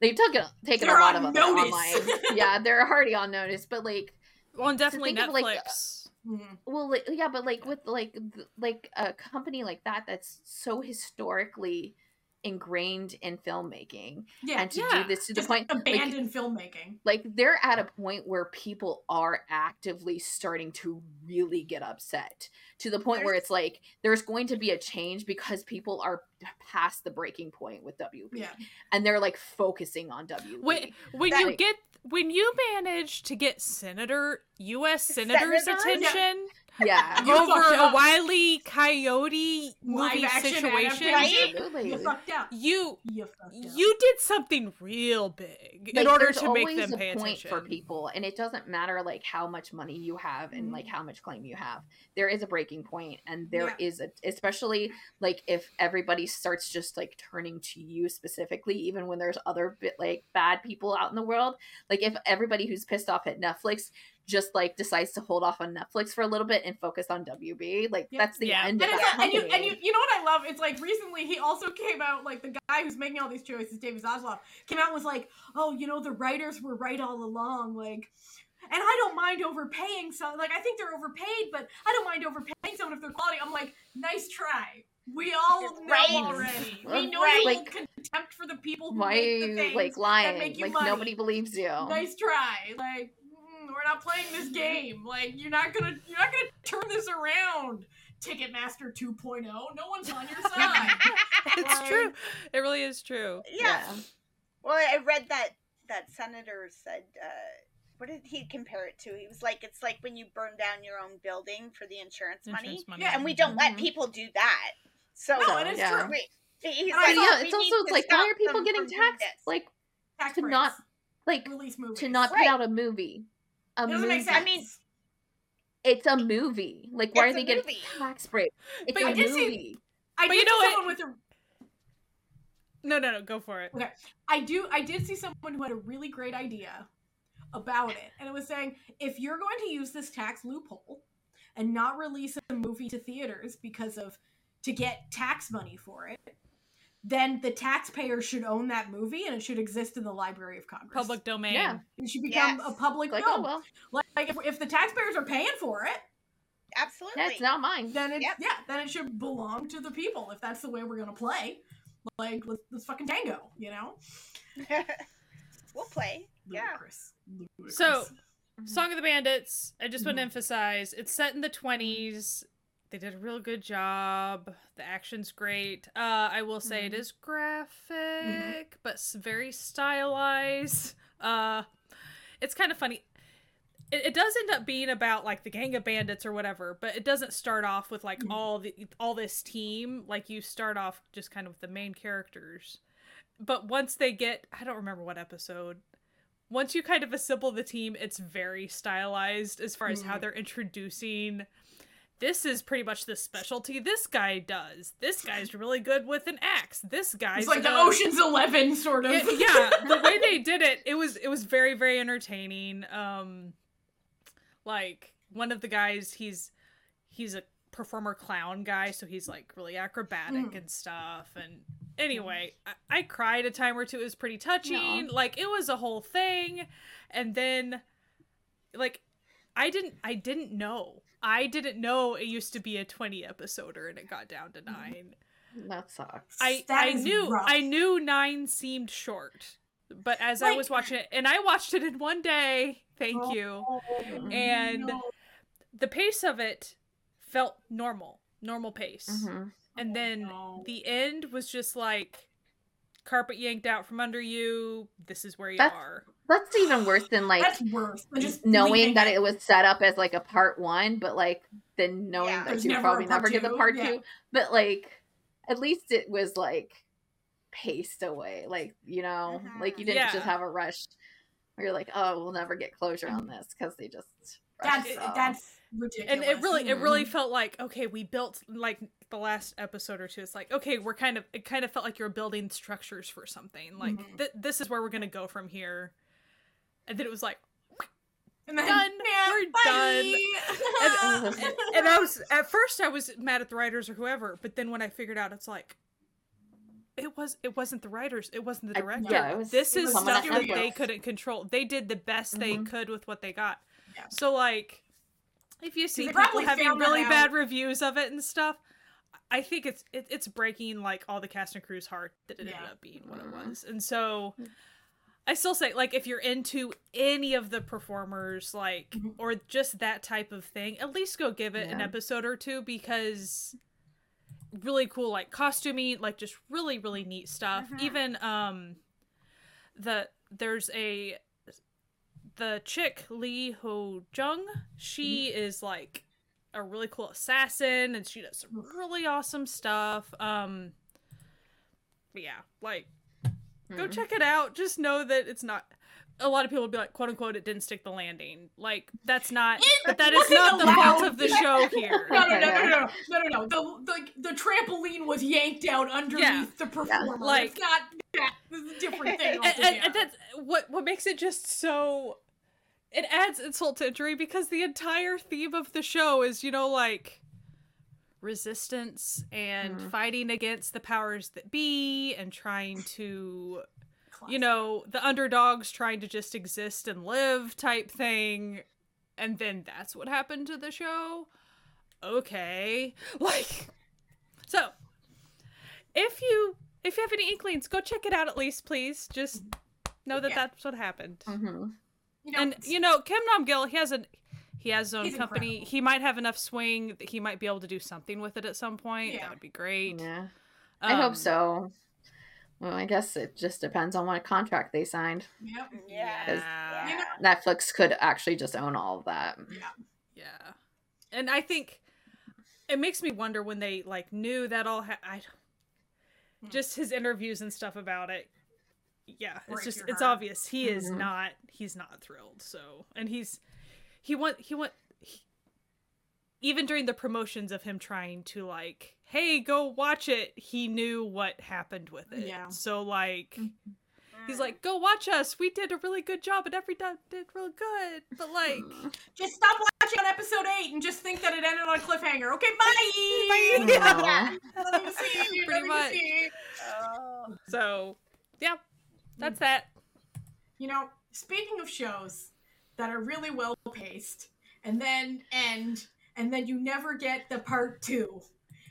they took it taken They're a lot on of it notice. online. yeah, they're already on notice, but like well and definitely think of, like, netflix Mhm. well like, yeah, but like with like th- like a company like that that's so historically ingrained in filmmaking Yeah, and to Yeah. do this to the just point like, filmmaking. like they're at a point where people are actively starting to really get upset to the point where it's like there's going to be a change because people are past the breaking point with WB Yeah. and they're like focusing on WB. when when That- you get when you manage to get senator u.s senators Senators? attention yeah. You over a up. wily coyote movie situation. Right? Absolutely. You fucked up. you You fucked up. you did something real big in order to make always them a pay point attention for people and it doesn't matter like how much money you have and like Mhm. how much claim you have there is a breaking point and there Yeah. is a especially like if everybody starts just like turning to you specifically even when there's other bit like bad people out in the world like if everybody who's pissed off at netflix just like decides to hold off on netflix for a little bit and focus on wb like Yeah. that's the Yeah. end and, of that like, and you and you you know what I love? It's like recently he also came out like the guy who's making all these choices, David Zaslav, came out and was like, oh, you know, the writers were right all along, like. And I don't mind overpaying some. Like I think they're overpaid, but I don't mind overpaying someone if they're quality. I'm like, nice try. We all know Right. already. We know Right. you Like- contempt for the people who why make the you things like that lying make you like money. nobody believes you Nice try. Like we're not playing this game. Like you're not gonna you're not gonna turn this around. Ticketmaster 2.0. No one's on your side. it's true it really is true yeah. Well, I read that that senator said, uh, what did he compare it to? He was like, it's like when you burn down your own building for the insurance, money, Insurance money. Yeah, and we don't let Mhm. people do that. So, No, it is Yeah. true. we- he's I like, But saw- yeah, we it's need also to it's like why are people getting taxed like Tax to breaks. not like release movies. to not put Right. out a movie. A It doesn't movie. make sense. I mean, it's a movie. Like why It's are they getting movie. tax break? It's But a I did see- movie. I But did you know see what? someone with a no no no go for it Okay, I do I did see someone who had a really great idea about it. And it was saying if you're going to use this tax loophole and not release a movie to theaters because of to get tax money for it, then the taxpayer should own that movie and it should exist in the Library of Congress. public domain Yeah. It should become Yes. a public Like film. oh well. Like if, if the taxpayers are paying for it, Absolutely. That's not mine. then it Yep. yeah, then it should belong to the people if that's the way we're gonna play. Like let's, let's fucking tango, you know? we'll play. Yeah. Ludicrous. Ludicrous. So- mm-hmm. Song of the Bandits, I just want to mm-hmm. emphasize it's set in the 20s. They did a real good job. The action's great. Uh, I will say it Mhm. is graphic, but s- very stylized. Uh, it's kind of funny. It, it does end up being about like the gang of bandits or whatever, but it doesn't start off with like Mhm. all the all this team. Like you start off just kind of with the main characters. But once they get, I don't remember what episode once you kind of assemble the team, it's very stylized as far as how Mhm. they're introducing. This is pretty much the specialty this guy does. This guy's really good with an axe. This guy's it's like the Ocean's Eleven sort of. yeah, yeah, the way they did it, it was it was very very entertaining. Um, like one of the guys, he's he's a performer clown guy, so he's like really acrobatic Mm. and stuff. And anyway, I, I cried a time or two. It was pretty touching. Aw. Like it was a whole thing, and then like I didn't I didn't know. I didn't know it used to be a 20 episoder and it got down to 9. That sucks. I That I knew rough. I knew nine seemed short, but as I was watching it, and I watched it in one day. Thank Oh, you. no. And the pace of it felt normal, normal pace, Mhm. and then no. the end was just like carpet yanked out from under you. This is where you That's are. That's even worse than like that's worse than just knowing that it was set up as like a part one, but like then knowing Yeah. that you probably a part never get the part yeah. two. But like at least it was like paced away. Like, you know, Mhm. like you didn't Yeah. just have a rush where you're like, oh, we'll never get closure on this because they just That's that's ridiculous. and it really it really felt like okay we built like the last episode or two it's like okay we're kind of it kind of felt like you're building structures for something like Mhm. th- this is where we're gonna go from here and then it was like and then, done. yeah, We're bye. done. and, and i was at first i was mad at the writers or whoever but then when i figured out it's like it was it wasn't the writers it wasn't the I- director yeah, was- this is stuff that they Netflix. couldn't control they did the best they Mhm. could with what they got Yeah. so like if you see people probably having really bad reviews of it and stuff i think it's it, it's breaking like all the cast and crew's heart that it ended up being what it was. And so i still say like if you're into any of the performers like Mhm. or just that type of thing at least go give it an episode or two because really cool like costuming like just really really neat stuff. Mhm. even um the there's a the chick Lee Ho Jung she is like a really cool assassin and she does some really awesome stuff um but yeah like go Mhm. check it out just know that it's not a lot of people would be like quote unquote it didn't stick the landing like that's not but that is wasn't the allowed. fault of the show here No, no, no, no, no, no, no, no. The, the the trampoline was yanked out underneath Yeah. the performer. Like- it's not that. This is a different thing. and, and, and that's what what makes it just so it adds insult to injury because the entire theme of the show is you know like resistance and Mhm. fighting against the powers that be and trying to you know the underdogs trying to just exist and live type thing and then that's what happened to the show okay like so if you if you have any inklings go check it out at least please just know that Yeah. that's what happened Mhm. You know, and you know kim nam gil he has a he has his own company incredible. he might have enough swing that he might be able to do something with it at some point Yeah. that would be great Yeah. I Um, hope so. Well, I guess it just depends on what contract they signed. Yep. Yeah. yeah. Netflix could actually just own all of that. Yeah. Yeah. And I think it makes me wonder when they like knew that all ha- I Hmm. just his interviews and stuff about it. Yeah, it's just it's obvious he is Mhm. not he's not thrilled. So, and he's he want he want he, even during the promotions of him trying to like, "Hey, go watch it." He knew what happened with it. Yeah. So like he's Mm. like, "Go watch us. We did a really good job and every time did real good." But like Just stop watching on episode eight and just think that it ended on a cliffhanger. Okay, bye. Aw. Nothing to see. Pretty nothing to much. see. Oh. So, yeah, that's that. You know, speaking of shows that are really well paced and then end and then you never get the part two.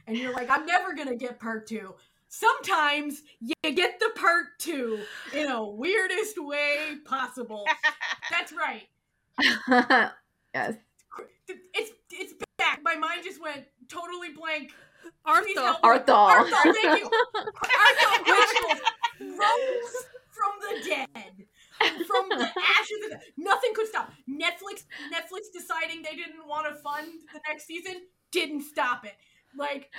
And you're like, I'm never gonna get part two. Sometimes you get the part two in a weirdest way possible. That's right. yes. It's it's back. My mind just went totally blank. Please Arthdal. help. Arthdal. Arthdal, thank you. Arthdal Which rose from the dead. From the ashes of the, nothing could stop. Netflix Netflix deciding they didn't want to fund the next season didn't stop it. Like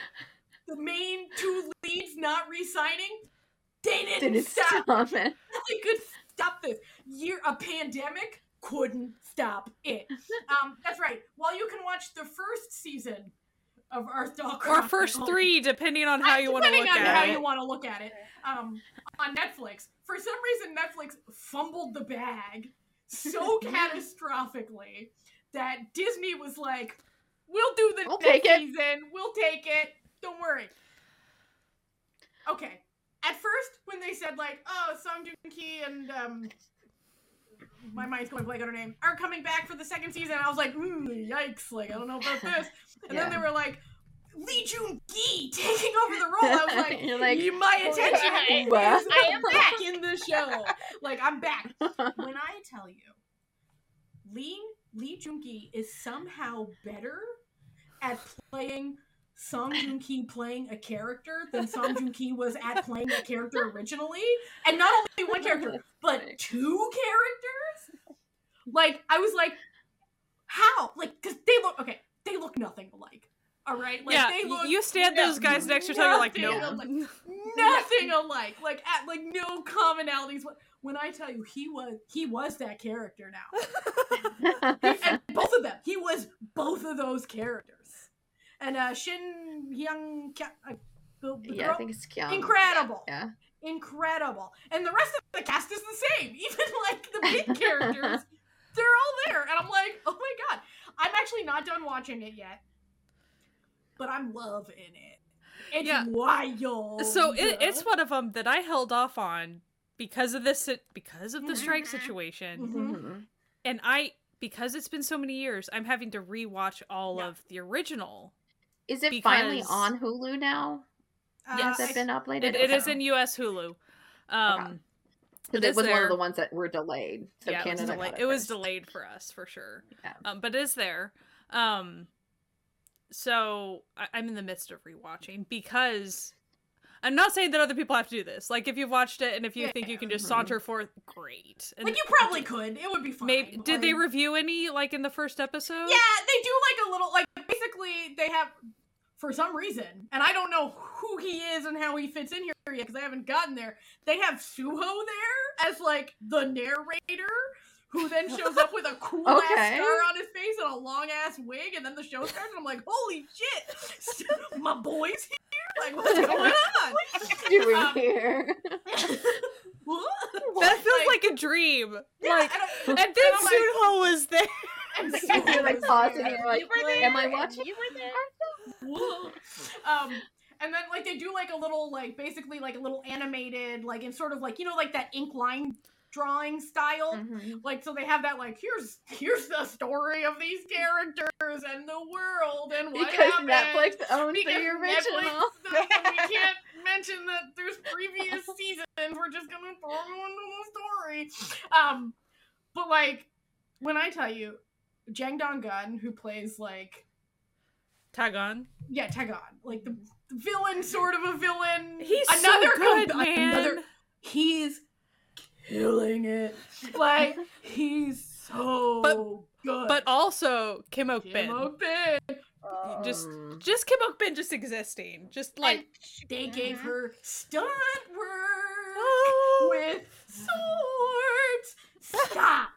the main two leads not re-signing, they didn't, Didn't stop. stop it. Nothing could stop this. Year a pandemic couldn't stop it. Um, that's right. While you can watch the first season of Arthdal Or first three, depending on how you want to look depending on at how it. you want to look at it. Um, on Netflix, for some reason, Netflix fumbled the bag so catastrophically that Disney was like, "We'll do the We'll next take it." season. We'll take it. Don't worry." Okay. At first, when they said like, "Oh, Song Joong Ki and um, my mind's going blank on her name are coming back for the second season," I was like, "Ooh, yikes! Like, I don't know about this." And then they were like, Lee Jun Gi taking over the role. I was like, You're like, my attention is "What?" I am back in the show. Like I'm back. When I tell you, Lee Lee Jun Gi is somehow better at playing Song Joong Ki playing a character than Song Joong Ki was at playing a character originally, and not only one character, but two characters. Like I was like, how? Like, cause they look okay. They look nothing alike. All right. Like, yeah, they look you stand those guys next to each other, like, no. alike. nothing alike. Like at like no commonalities. When I tell you he was he was that character now. and both of them. He was both of those characters. And uh Shin Hyung Ka- uh, the, the yeah, I think it's Kyung. incredible. Yeah. Incredible. And the rest of the cast is the same. Even like the big characters, they're all there. And I'm like, oh my god. I'm actually not done watching it yet. But I'm loving it. It's Yeah. wild. So it, it's one of them that I held off on because of this because of the strike Mhm. situation, Mhm. Mhm. and I because it's been so many years, I'm having to rewatch all Yeah. of the original. Is it finally on Hulu now? Uh, Yes. Has it been uploaded? It, it is Okay. in U.S. Hulu. Um, Because it it is was one of the ones that were delayed. So yeah, it was, Canada delayed. got it was delayed for us for sure. Yeah. Um, but it is there. Um, so I, I'm in the midst of rewatching because I'm not saying that other people have to do this. Like if you've watched it and if you think you can just saunter forth, great. And like you probably could. It would be fine. maybe did they review any like in the first episode? Yeah, they do like a little like basically they have for some reason, and I don't know who he is and how he fits in here yet because I haven't gotten there. They have Suho there as like the narrator, who then shows up with a cool ass Okay. scar on his face and a long ass wig, and then the show starts, and I'm like, holy shit, my boy's here! Like, what's going on? What are you doing Um, here. What? That feels like, a dream. Yeah, like and I- and then and I'm like- was there. and You're like pausing. You're like, you were there. am I watching? You were there. um and then like they do like a little like basically like a little animated like in sort of like you know like that ink line drawing style Mhm. like so they have that like here's here's the story of these characters and the world and what Because happened Netflix owns because the original. Netflix, we can't mention that there's previous seasons we're just gonna throw into the story um but like when i tell you jang dong gun who plays like Tagon. yeah, Tagon, like the villain, sort of a villain. He's another so good, com- man. Another, he's killing it. Like he's so good. But also Kim Ok Kim Bin. Ok-bin. Just just Kim Ok Bin just existing. Just like And they gave her stunt work oh, with swords. Stop.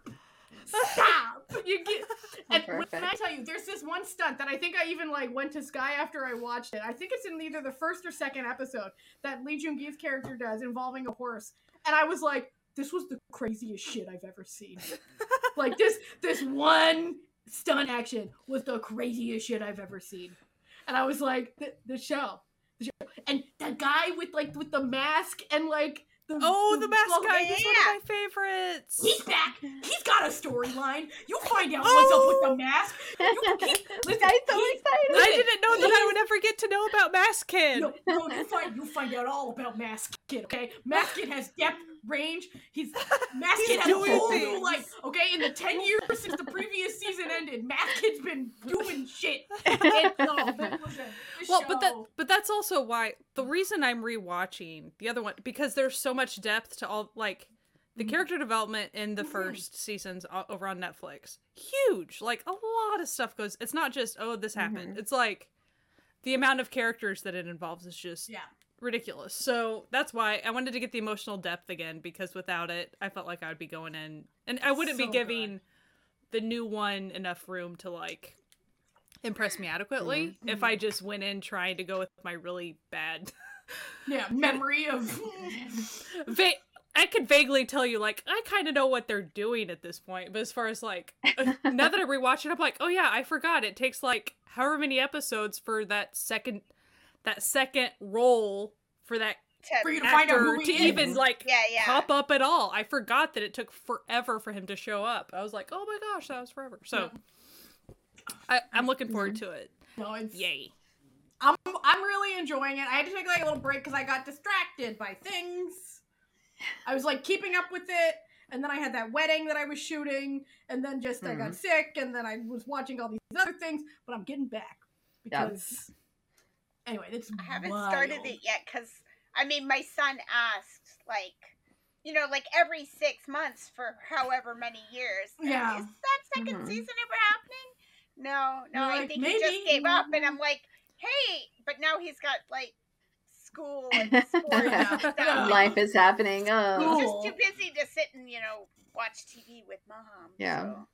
Stop. You get and when I tell you, there's this one stunt that I think I even like went to Sky after I watched it. I think it's in either the first or second episode that Lee Jun Gi's character does involving a horse, and I was like, this was the craziest shit I've ever seen. like this, this one stunt action was the craziest shit I've ever seen, and I was like, the, the show, the show, and the guy with like with the mask and like The- Oh, the mask well, guy. He's one of my favorites. He's back. He's got a storyline. You find out what's up with the oh! mask. You, he, listen, Guy's so he- excited. I didn't know that I would ever get to know about Mask Kid. No, no, you find you find out all about Mask Kid. Okay, Mask Kid has depth, range. He's Mask He's Kid has a doing whole things. new life. Okay, in the ten years since the previous season ended, Mask Kid's been doing shit. It, no, but listen, the well, but that show- but that's also why the reason I'm rewatching the other one because there's so much depth to all like the Mhm. character development in the Mhm. first seasons o- over on Netflix. Huge. Like a lot of stuff goes. It's not just oh this happened. Mhm. It's like the amount of characters that it involves is just yeah, ridiculous. So that's why I wanted to get the emotional depth again because without it, I felt like I would be going in and I wouldn't So be good. giving the new one enough room to like impress me adequately if Mm-hmm. I just went in trying to go with my really bad yeah, memory of. Va- I could vaguely tell you like I kind of know what they're doing at this point, but as far as like now that I rewatch it, I'm like, oh yeah, I forgot. It takes like however many episodes for that second that second role for that For you to, to find out actor who to he even is. like yeah, yeah. pop up at all. I forgot that it took forever for him to show up. I was like, oh my gosh, that was forever. So I, I'm looking forward to it. No, it's Yay. I'm I'm really enjoying it. I had to take like a little break because I got distracted by things. I was like keeping up with it, and then I had that wedding that I was shooting, and then just I got hmm. sick, and then I was watching all these other things. But I'm getting back Yeah. because anyway, it's I haven't wild. started it yet because I mean, my son asked like, you know, like every six months for however many years. Yeah. Is that 2nd Mhm. season ever happening? No, no. You're I like, think he just gave up, and I'm like, hey, but now he's got like school and sports and stuff. Life is happening. Oh. He's just too busy to sit and you know watch TV with mom. Yeah. so.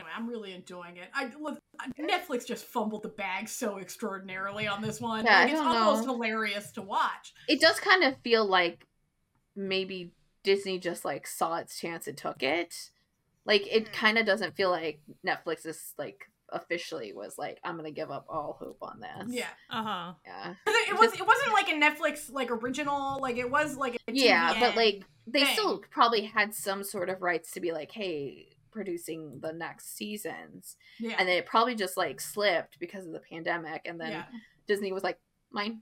Anyway, I'm really enjoying it. I look, Netflix just fumbled the bag so extraordinarily on this one. Yeah, like, it's almost know. hilarious to watch. It does kind of feel like maybe Disney just like saw its chance and took it. Like it Hmm. kind of doesn't feel like Netflix is like officially was like I'm gonna give up all hope on this. Yeah. Uh huh. Yeah. It, was. It wasn't like a Netflix like original. Like it was like a Yeah, but like they thing. still probably had some sort of rights to be like, hey, producing the next seasons. yeah, And then it probably just like slipped because of the pandemic and then yeah. Disney was like, mine.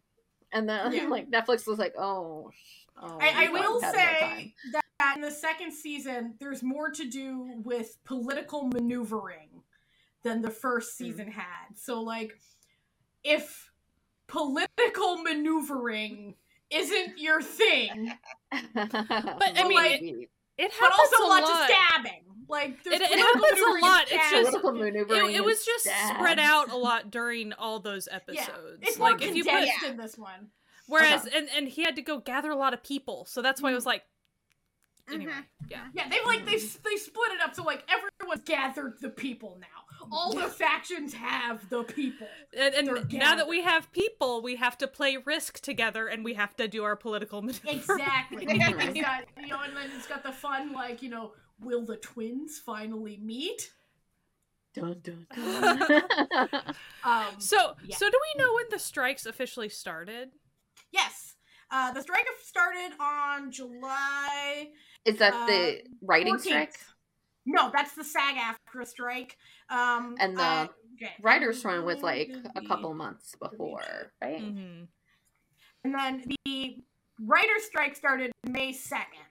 And then Yeah. like Netflix was like, oh, oh I, I will thought we had more time. say that in the second season, there's more to do with political maneuvering than the first Hmm. season had. So like, if political maneuvering isn't your thing, but I mean, it- it, It but happens also a lots lot. of stabbing. Like there's It- it happens a lot. It's just it, it was and just spread out a lot during all those Yeah, episodes. it's more like if you put, condensed Yeah. in this one. whereas and and he had to go gather a lot of people, so that's why it was like. Mhm. Anyway, yeah. Yeah, they've like they they split it up so like everyone's gathered the people now. All the factions have the people. And, and now that we have people, we have to play Risk together, and we have to do our political maneuver. Exactly. It's got you know, and then it's got the fun like you know, will the twins finally meet? Dun, dun, dun. Um, So, Yeah. so do we know when the strikes officially started? yes, uh, the strike started on July Is that Uh, the writing 14th. strike? No, that's the SAG-AFTRA strike. Um, And the uh, okay. Writers' run was like a couple months before, right? Mm-hmm. and then the writer's strike started May second.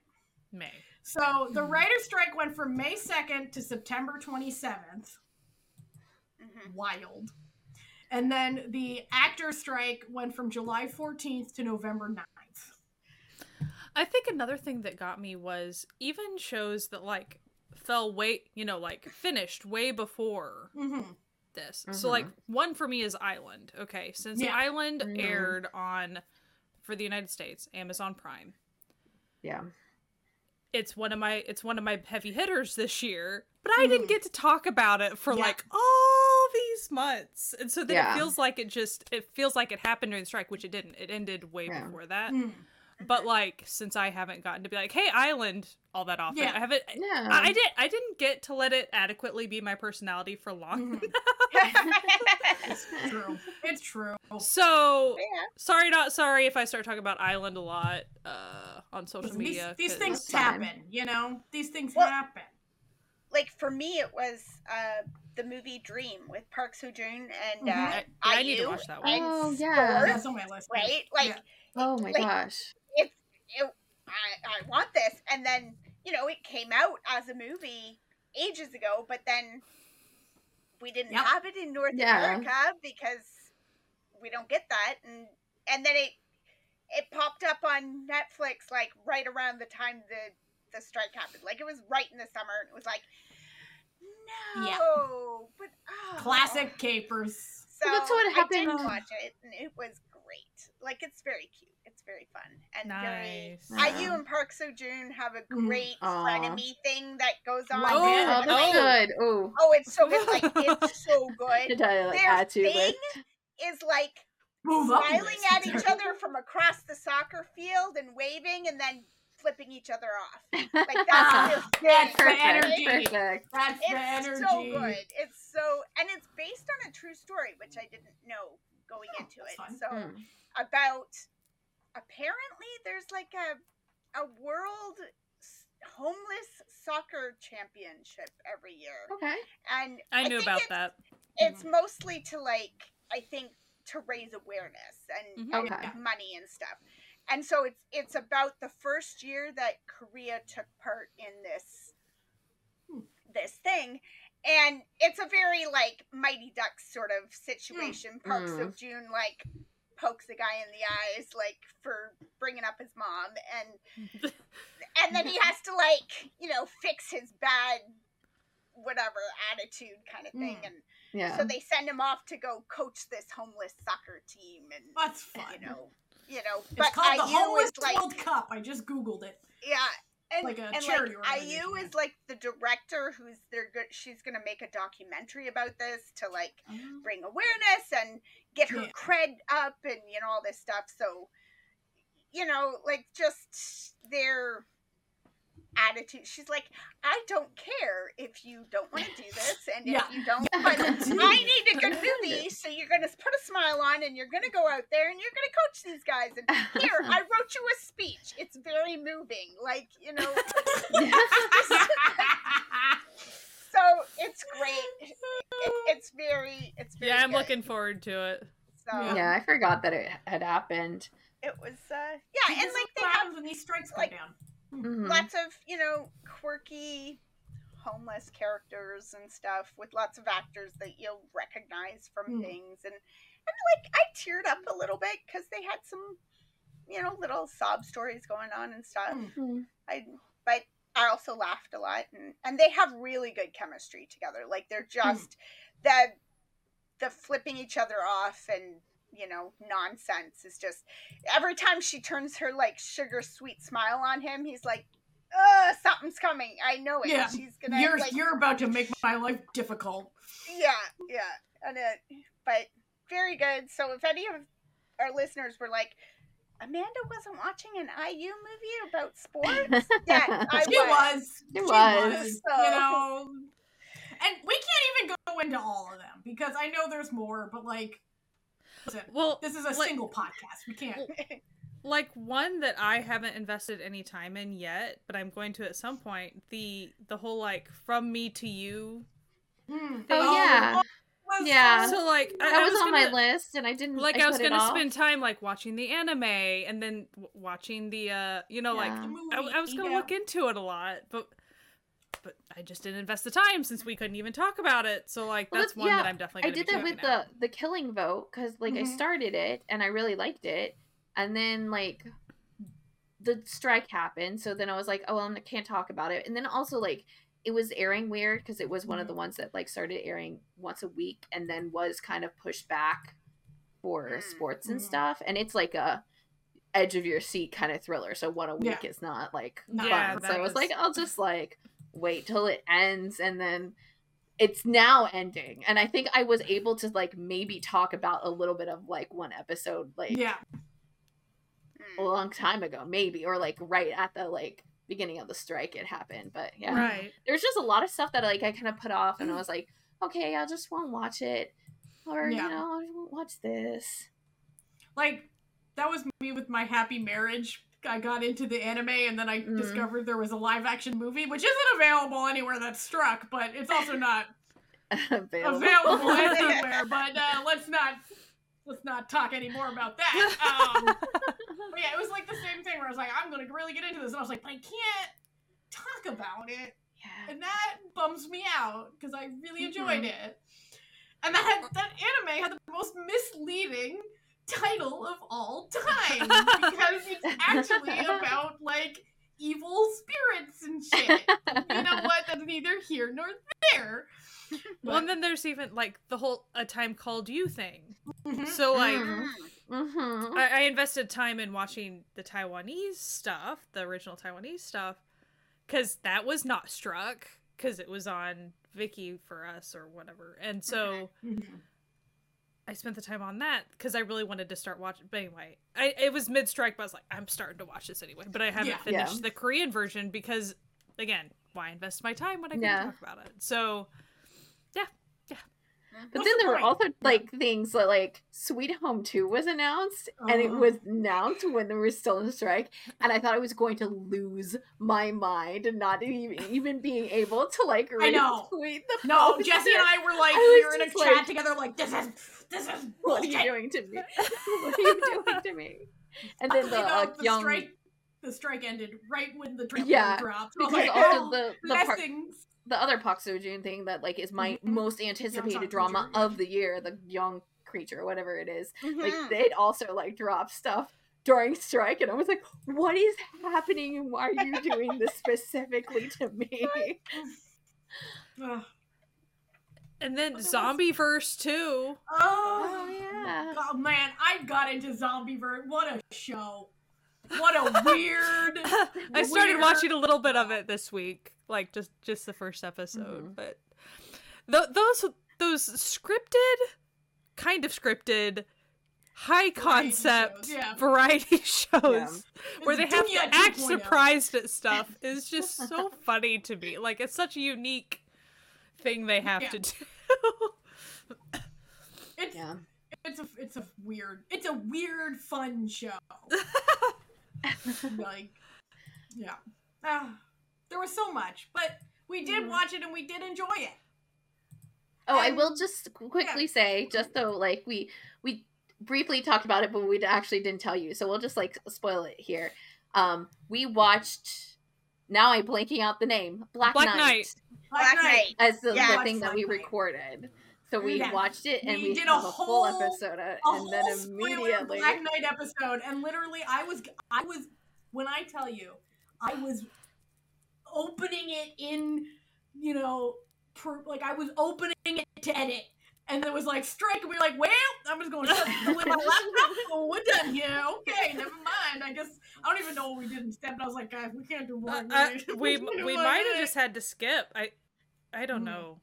May. So the writer's strike went from May 2nd to September 27th. Mhm. Wild. And then the actor strike went from July 14th to November 9th. I think another thing that got me was even shows that like fell way, you know, like finished way before Mm-hmm. this. So like one for me is Island. Okay, since Yeah. Island Mhm. aired on for the United States, Amazon Prime. Yeah. It's one of my it's one of my heavy hitters this year, but I didn't Mhm. get to talk about it for Yeah. like all these months. And so then Yeah. it feels like it just it feels like it happened during the strike, which it didn't. It ended way before that. But like since I haven't gotten to be like, "Hey, Island," all that often. Yeah. I haven't Yeah. I I did I didn't get to let it adequately be my personality for long. Mhm. It's true. It's true. So Yeah. sorry, not sorry if I start talking about Island a lot uh, on social Listen, these, media. these 'cause- things happen, you know? These things Well- happen. Like for me, it was uh, the movie Dream with Park Seo Joon and Mhm. uh, I, I need to watch that one. and Oh, yeah. Sport, That's on my list. right? Like Yeah. Oh my Like- gosh. It, it I, I want this and then you know it came out as a movie ages ago but then we didn't Yep. have it in north Yeah. america because we don't get that and and then it it popped up on netflix like right around the time the the strike happened like it was right in the summer and it was like no Yeah. but oh. Classic capers. so That's what I happened- did watch it and it was great like it's very cute it's very fun and very Nice. Yeah. IU and Park Seo Joon have a Mm. great Aw. frenemy thing that goes on. Love Oh, it. Oh, that's Oh. good. Oh, Oh, it's so good. Like it's so good. did I like Their add to thing list? is like Move smiling list. at each other from across the soccer field and waving and then flipping each other off. Like that's Ah, their that's thing. the energy. Perfect. That's the energy. so good. It's so and it's based on a true story, which I didn't know going Oh, into it. fun. So Mm. about apparently there's like a a world homeless soccer championship every year Okay. and I knew think about it's, that. it's mostly to like i think to raise awareness and, Mhm. and money and stuff and so it's it's about the first year that korea took part in this Hmm. this thing and it's a very like mighty ducks sort of situation park Mm. so june like pokes the guy in the eyes like for bringing up his mom and and then he has to like you know fix his bad whatever attitude kind of thing Mm. and Yeah. so they send him off to go coach this homeless soccer team and That's fun. you know you know it's but called the Homeless is like World Cup. I just googled it. yeah and, like a and charity like IU organization. is like the director who's they're good she's gonna make a documentary about this to like bring awareness and get her Yeah. cred up and you know all this stuff. So you know like just their attitude. She's like i don't care if you don't want to do this and Yeah. if you don't but i need a good movie so you're gonna put a smile on and you're gonna go out there and you're gonna coach these guys. And here i wrote you a speech. It's very moving. Like you know so it's great it, it's very it's very Yeah, I'm good. looking forward to it. so yeah, I forgot that it had happened. it was uh yeah and like they have happens when these strikes go like- down. Mhm. lots of you know quirky homeless characters and stuff with lots of actors that you'll recognize from Mm. things and and like i teared up a little bit because they had some you know little sob stories going on and stuff Mm. Mm. i but i also laughed a lot and and they have really good chemistry together. Like they're just the the flipping each other off and you know nonsense is just every time she turns her like sugar sweet smile on him he's like uh something's coming. I know it. Yeah, she's gonna You're like you're about to make my life difficult. yeah yeah. And it but very good. So if any of our listeners were like amanda wasn't watching an iu movie about sports yeah i She was. She She was. You know. And we can't even go into all of them because I know there's more, but like listen, Well, this is a like- single podcast. We can't like one that I haven't invested any time in yet, but I'm going to at some point. The the whole like from me to you. Mm. Oh, yeah. Was Yeah. so- So like I, That I was, was on gonna, my list, and I didn't. Like I, I, was gonna spend time like watching the anime and then w- watching the uh you know like Yeah. the I, I was gonna yeah. look into it a lot, but but I just didn't invest the time since we couldn't even talk about it. So like Well, that's that's- one yeah, that I'm definitely. I did be that with checking out. the the Killing Vote because like I Mhm. started it and I really liked it, and then like the strike happened, so then I was like, oh, well, I can't talk about it, and then also like it was airing weird because it was one of the ones that like started airing once a week and then was kind of pushed back for Mm. sports and Mhm. stuff, and it's like a edge of your seat kind of thriller. So one a week is not like No, Yeah, fun. So I was is- like, I'll just like wait till it ends and then it's now ending. And I think I was able to like maybe talk about a little bit of like one episode like Yeah. a long time ago, maybe, or like right at the like beginning of the strike it happened. But yeah. Right. There's just a lot of stuff that like I kind of put off and I was like, okay, I just won't watch it. or Yeah. you know, I won't watch this. Like that was me with my happy marriage. I got into the anime and then I Mhm. discovered there was a live action movie, which isn't available anywhere that's struck, but it's also not Available. available anywhere. But uh, let's not let's not talk any more about that. Um, but yeah, it was like the same thing where I was like, I'm gonna really get into this, and I was like, but I can't talk about it, yeah. and that bums me out because I really enjoyed Mhm. it. And that had, that anime had the most misleading title of all time because it's actually about like evil spirits and shit. You know what? That's neither here nor there. well, and then there's even like the whole "A Time Called You" thing. Mhm. So like, Mm. Mm-hmm. I, I invested time in watching the Taiwanese stuff, the original Taiwanese stuff, because that was not struck because it was on Viki for us or whatever, and so Mhm. I spent the time on that because I really wanted to start watching. But anyway, I it was mid strike, but I was like, I'm starting to watch this anyway. But I haven't Yeah. finished Yeah. the Korean version because, again, why invest my time when I can Yeah. talk about it? So yeah, yeah. But What's then the there were also like things that, like Sweet Home 2 was announced and it Uh-huh. was announced when they were still in strike and I thought I was going to lose my mind and not even, even being able to like I know. the No. Jesse and I were like, I we were in a chat like- together, like, this is, this is What are you doing to me? What are you doing to me? And then the uh, the young strike, the strike ended right when the trailer Yeah, dropped. Because like, also oh, the the part, the other Park Seo Joon thing that like is my Mhm. most anticipated drama Creature. of the year, the young creature, whatever it is. like Mhm. they'd also like drop stuff during strike and i was like what is happening and why are you doing this specifically to me. And then But there was- Zombieverse too. Oh, yeah God, man, I got into Zombieverse. What a show. What a weird. I started weird- watching a little bit of it this week, like just just the first episode. Mhm. But th- those those scripted, kind of scripted, high concept shows, yeah. variety shows where they have to act 2.0. surprised at stuff is just so funny to me. Like it's such a unique thing they have Yeah. to do. It's, yeah it's a it's a weird it's a weird fun show. like, yeah, Ah, there was so much, but we did Mhm. watch it and we did enjoy it. oh i will just quickly say just so like we we briefly talked about it but we actually didn't tell you so we'll just like spoil it here um we watched now i'm blanking out the name black, Black knight, Knight. Black Knight. as the, Yeah. the thing that we Knight. recorded so we Yeah. watched it and We we, did have a a full whole- episode of A and then whole spoiler immediately Black Knight episode, and literally, I was I was when I tell you, I was opening it in, you know, per, like I was opening it to edit. And it was like strike, and we were like, "Well, I'm just going to shut the lid on my laptop. Oh, we're done here. Okay, never mind. I guess I don't even know what we did instead." But I was like, "Guys, we can't do more." Uh, than uh, this. we we might have just had to skip. I I don't Mm. know.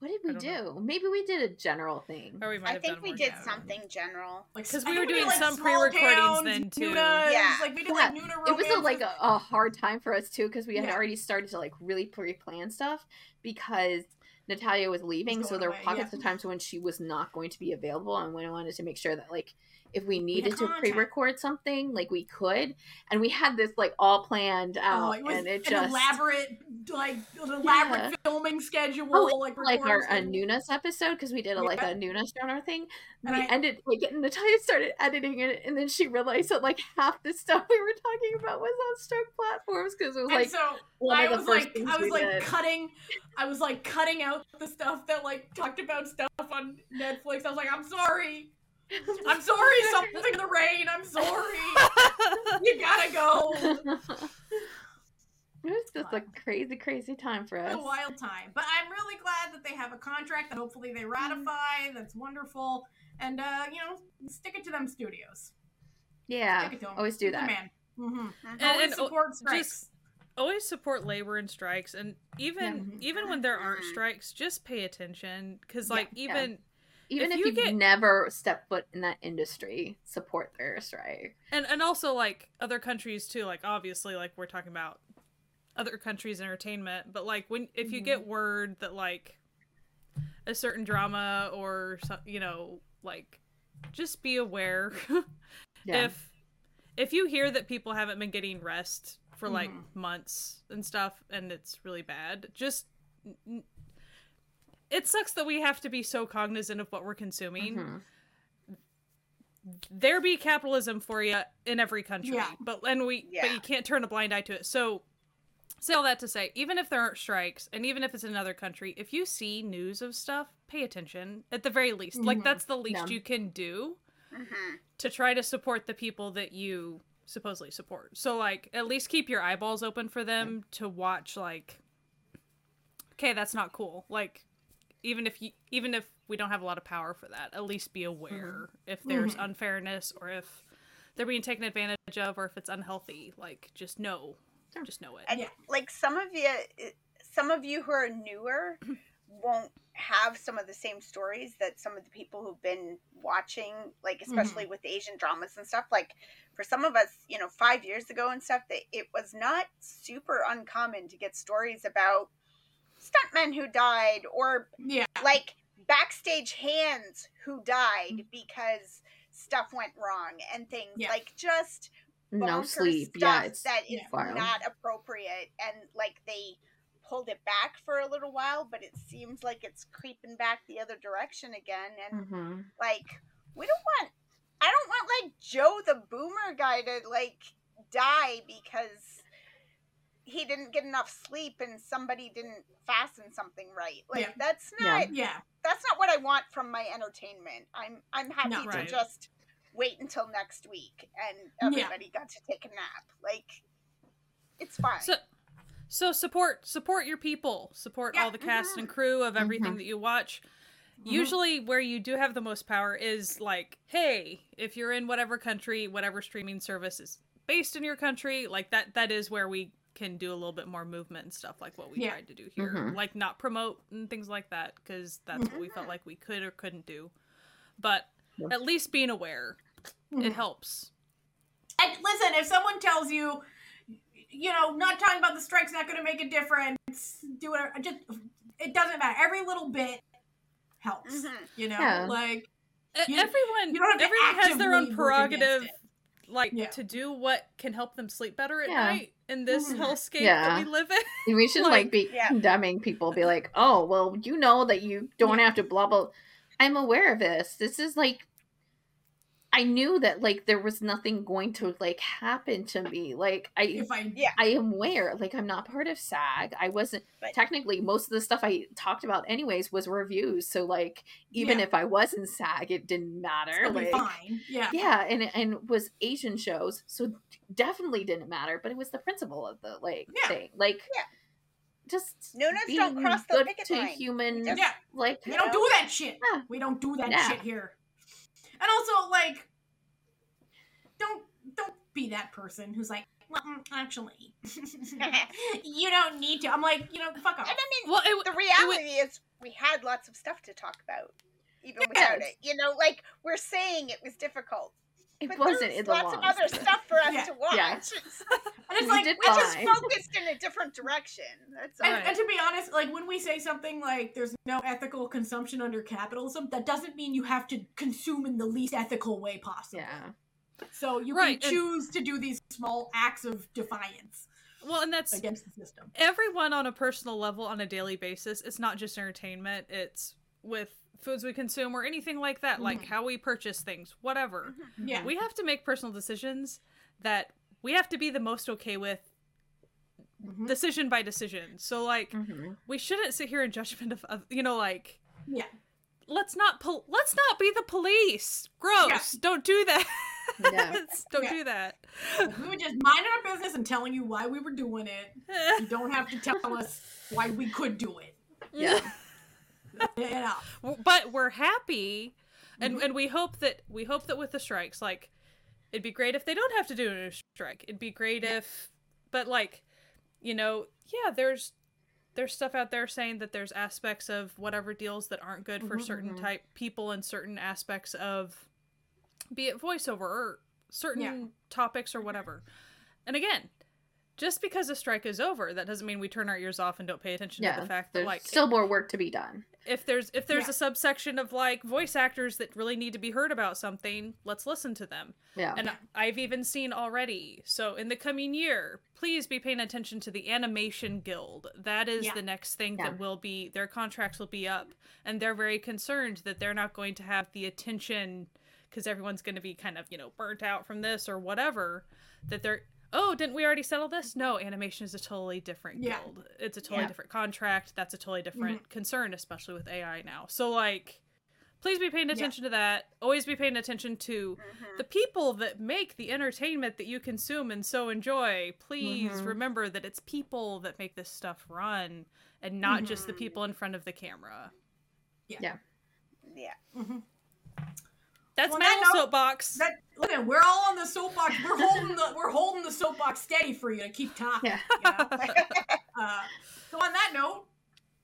What did we don't know. Maybe we did a general thing. Or we might I have think done we did now. something general. Like, 'Cause I we think were did, doing like, some pre-recordings towns, then, too. Noonas, Yeah. like we did Yeah. like Noona It was a, like a, a hard time for us too because we had Yeah. already started to like really pre-plan stuff because Natalia was leaving, so there were away, pockets yeah. of times when she was not going to be available, and when I wanted to make sure that like if we needed to pre-record something, like we could, and we had this like all planned oh, out, Oh, it was and it an just elaborate, like elaborate Yeah. filming schedule, Oh, like like our schedule. a Noonas episode because we did a, like a Noonas genre thing. And we I- ended like and Natalia started editing it, and then she realized that like half the stuff we were talking about was on Stroke platforms because it was And like so one I of the was first like, I was like did. cutting, I was like cutting out the stuff that like talked about stuff on Netflix. I was like, I'm sorry, I'm sorry, something in the rain. I'm sorry. You gotta go. it was just a crazy, crazy time for us. It's a wild time, but I'm really glad that they have a contract that hopefully they ratify. That's wonderful, and uh, you know, stick it to them studios. Yeah, Stick it to them. always do that. man. Mm-hmm. Mhm. And- Always and, support strikes. just- Always support labor and strikes, and even Yeah. even when there aren't Mhm. strikes, just pay attention because like yeah. even Even if if, you you've get- never stepped foot in that industry, support their strike. and and also like other countries too like obviously like we're talking about other countries entertainment but like when if you Mhm. get word that like a certain drama or you know like just be aware Yeah. if if you hear that people haven't been getting rest for like Mhm. months and stuff and it's really bad just it sucks that we have to be so cognizant of what we're consuming Mhm. there be capitalism for you in every country Yeah. but and we but you can't turn a blind eye to it so say all that to say even if there aren't strikes and even if it's in another country if you see news of stuff pay attention at the very least like Mhm. that's the least Yeah. you can do hmm to try to support the people that you supposedly support so like at least keep your eyeballs open for them to watch like okay that's not cool like even if you even if we don't have a lot of power for that at least be aware if there's Mhm. unfairness or if they're being taken advantage of or if it's unhealthy like just know Sure. just know it And Yeah. like some of you, some of you who are newer won't have some of the same stories that some of the people who've been watching, like especially with Asian dramas and stuff. Like for some of us, you know, five years ago and stuff, that it was not super uncommon to get stories about stuntmen who died or Yeah. like backstage hands who died because stuff went wrong and things Yeah. like just no sleep. stuff Yeah, it's that is wild. not appropriate and like they pulled it back for a little while but it seems like it's creeping back the other direction again and hmm like we don't want i don't want like joe the boomer guy to like die because he didn't get enough sleep and somebody didn't fasten something right like Yeah. that's not Yeah. that's not what i want from my entertainment i'm i'm happy No. to Right. just wait until next week and Yeah. everybody got to take a nap like it's fine So, so support support your people. Support Yeah, all the cast mhm. and crew of everything Mhm. that you watch. Mhm. Usually, where you do have the most power is like, hey, if you're in whatever country, whatever streaming service is based in your country, like that. That is where we can do a little bit more movement and stuff, like what we Yeah. tried to do here. Mhm. Like not promote and things like that, because that's what we felt like we could or couldn't do. But Yeah. at least being aware, Mhm. it helps. And listen, if someone tells you, you know, not talking about the strike's not going to make a difference, do it. Just it doesn't matter. Every little bit helps. Mhm. You know, Yeah. like You- everyone, you don't have to everyone has their own actively work against prerogative, it. Like Yeah. to do what can help them sleep better at Yeah. night in this Mhm. hellscape Yeah. that we live in. We should Like- like, be condemning people. Be like, oh, well, you know that you don't have to blah blah. I'm aware of this. This is like, I knew that like there was nothing going to like happen to me. Like I, if I Yeah. I am aware. Like I'm not part of SAG. I wasn't But- technically most of the stuff I talked about anyways was reviews. So like even Yeah. if I was in SAG, it didn't matter. Like fine. Yeah. yeah, and and was Asian shows, so definitely didn't matter. But it was the principle of the like Yeah. thing, like Yeah. just Noonas don't cross the good picket to line. human, Just- Yeah. like We don't do that shit. We don't do that shit here. And also, like, don't don't be that person who's like, well, mm, actually, you don't need to. I'm like, you know, fuck off. and i mean Well, it, the reality is we had lots of stuff to talk about even without it you know like we're saying it was difficult it but wasn't there's in the lots laws. of other stuff for us Yeah. to watch Yeah. And it's We like, did we just focused in a different direction that's all And, Right. and to be honest, like when we say something like there's no ethical consumption under capitalism, that doesn't mean you have to consume in the least ethical way possible. Yeah, So you Right, can and- choose to do these small acts of defiance well, and that's against the system. everyone on a personal level on a daily basis. It's not just entertainment. It's with foods we consume or anything like that, like Mhm. how we purchase things, whatever. Yeah. We have to make personal decisions that we have to be the most okay with Mhm. decision by decision. So like Mhm. we shouldn't sit here in judgment of, of you know like Yeah. let's not pol- let's not be the police. Gross. Don't do that. Yeah. Don't Yeah. do that. We were just minding our business and telling you why we were doing it. You don't have to tell us why we could do it. yeah, Know. but we're happy and Mhm. and we hope that we hope that with the strikes like it'd be great if they don't have to do a new strike it'd be great if but like you know yeah there's there's stuff out there saying that there's aspects of whatever deals that aren't good for Mhm, certain mhm. type people and certain aspects of be it voiceover or certain Yeah. topics or whatever and again just because a strike is over that doesn't mean we turn our ears off and don't pay attention to the fact that There's like still more work to be done. If there's if there's Yeah. a subsection of like voice actors that really need to be heard about something, let's listen to them. Yeah. And I've even seen already. So in the coming year, please be paying attention to the Animation Guild. That is Yeah. the next thing Yeah. that will be their contracts will be up, and they're very concerned that they're not going to have the attention because everyone's going to be kind of you know burnt out from this or whatever. That they're oh didn't we already settle this? No, animation is a totally different Yeah. guild. It's a totally Yeah. different contract. That's a totally different Mm-hmm. concern, especially with AI now. So like. Please be paying Yeah. attention to that. Always be paying attention to Mhm. the people that make the entertainment that you consume and so enjoy, please Mhm. remember that it's people that make this stuff run and not just the Mhm. people in front of the camera. Yeah. Mhm. That's Well, my that little note- soapbox. That, look at we're all on the soapbox. We're holding the we're holding the soapbox steady for you to keep talking. Yeah. You know? uh, so on that note,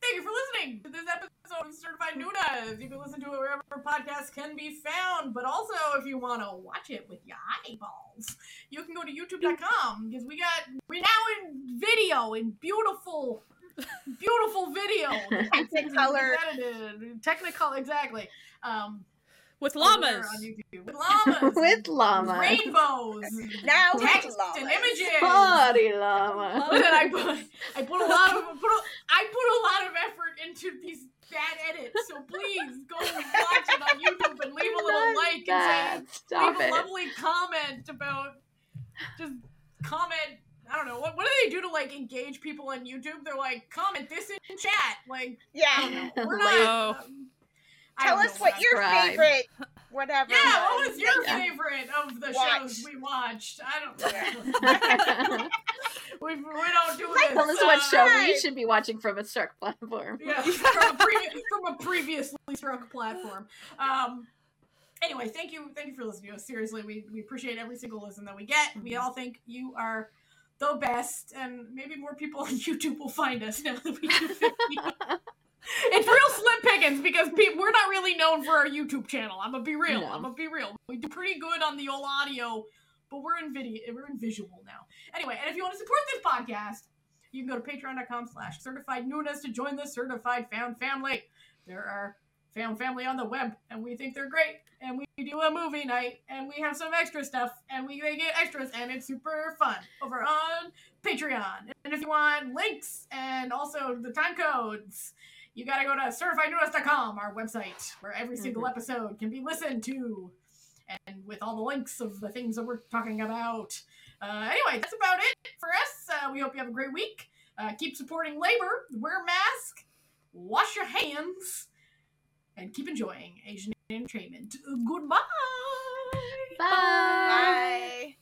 thank you for listening to this episode of Certified Noonas. You can listen to it wherever podcasts can be found. But also, if you want to watch it with your eyeballs, you can go to YouTube.com because we got we're now in video in beautiful. Beautiful video, Technicolor. Technicolor, exactly. Um, With over there llamas. with llamas, With llama. rainbows, Now with text and llamas. images. Body llama. Listen, I put I put a lot of put a, I put a lot of effort into these bad edits, so please go and watch it on YouTube and leave a little like and say Stop leave it. a lovely comment about just comment. I don't know what what do they do to like engage people on YouTube? They're like comment this in chat. Like I Yeah. don't know. We're Like- not. um, I Tell us what your Subscribe. favorite whatever. Yeah, what was your Yeah. favorite of the Watch. shows we watched? I don't Yeah. know. we, we don't do Like, this. Tell us what uh, show we should be watching from a Struck platform. Yeah, from a, previ- from a previously struck platform. Um. Anyway, thank you, thank you for listening to us. Seriously, we we appreciate every single listen that we get. We all think you are the best, and maybe more people on YouTube will find us now that we do video. It's real slim pickings because pe- we're not really known for our YouTube channel. I'm gonna be real. No. I'm gonna be real. We do pretty good on the old audio, but we're in video. We're in visual now. Anyway, and if you want to support this podcast, you can go to patreon.com slash certified Noonas to join the certified found family. There are found family on the web, and we think they're great. And we do a movie night, and we have some extra stuff, and we they get extras, and it's super fun over on Patreon. And if you want links and also the time codes, you got to go to certifiednoonas.com, our website, where every single mm-hmm. episode can be listened to, and with all the links of the things that we're talking about. Uh, anyway, that's about it for us. Uh, we hope you have a great week. Uh, keep supporting labor, wear mask, wash your hands, and keep enjoying Asian entertainment. Goodbye. Bye. Bye. Bye.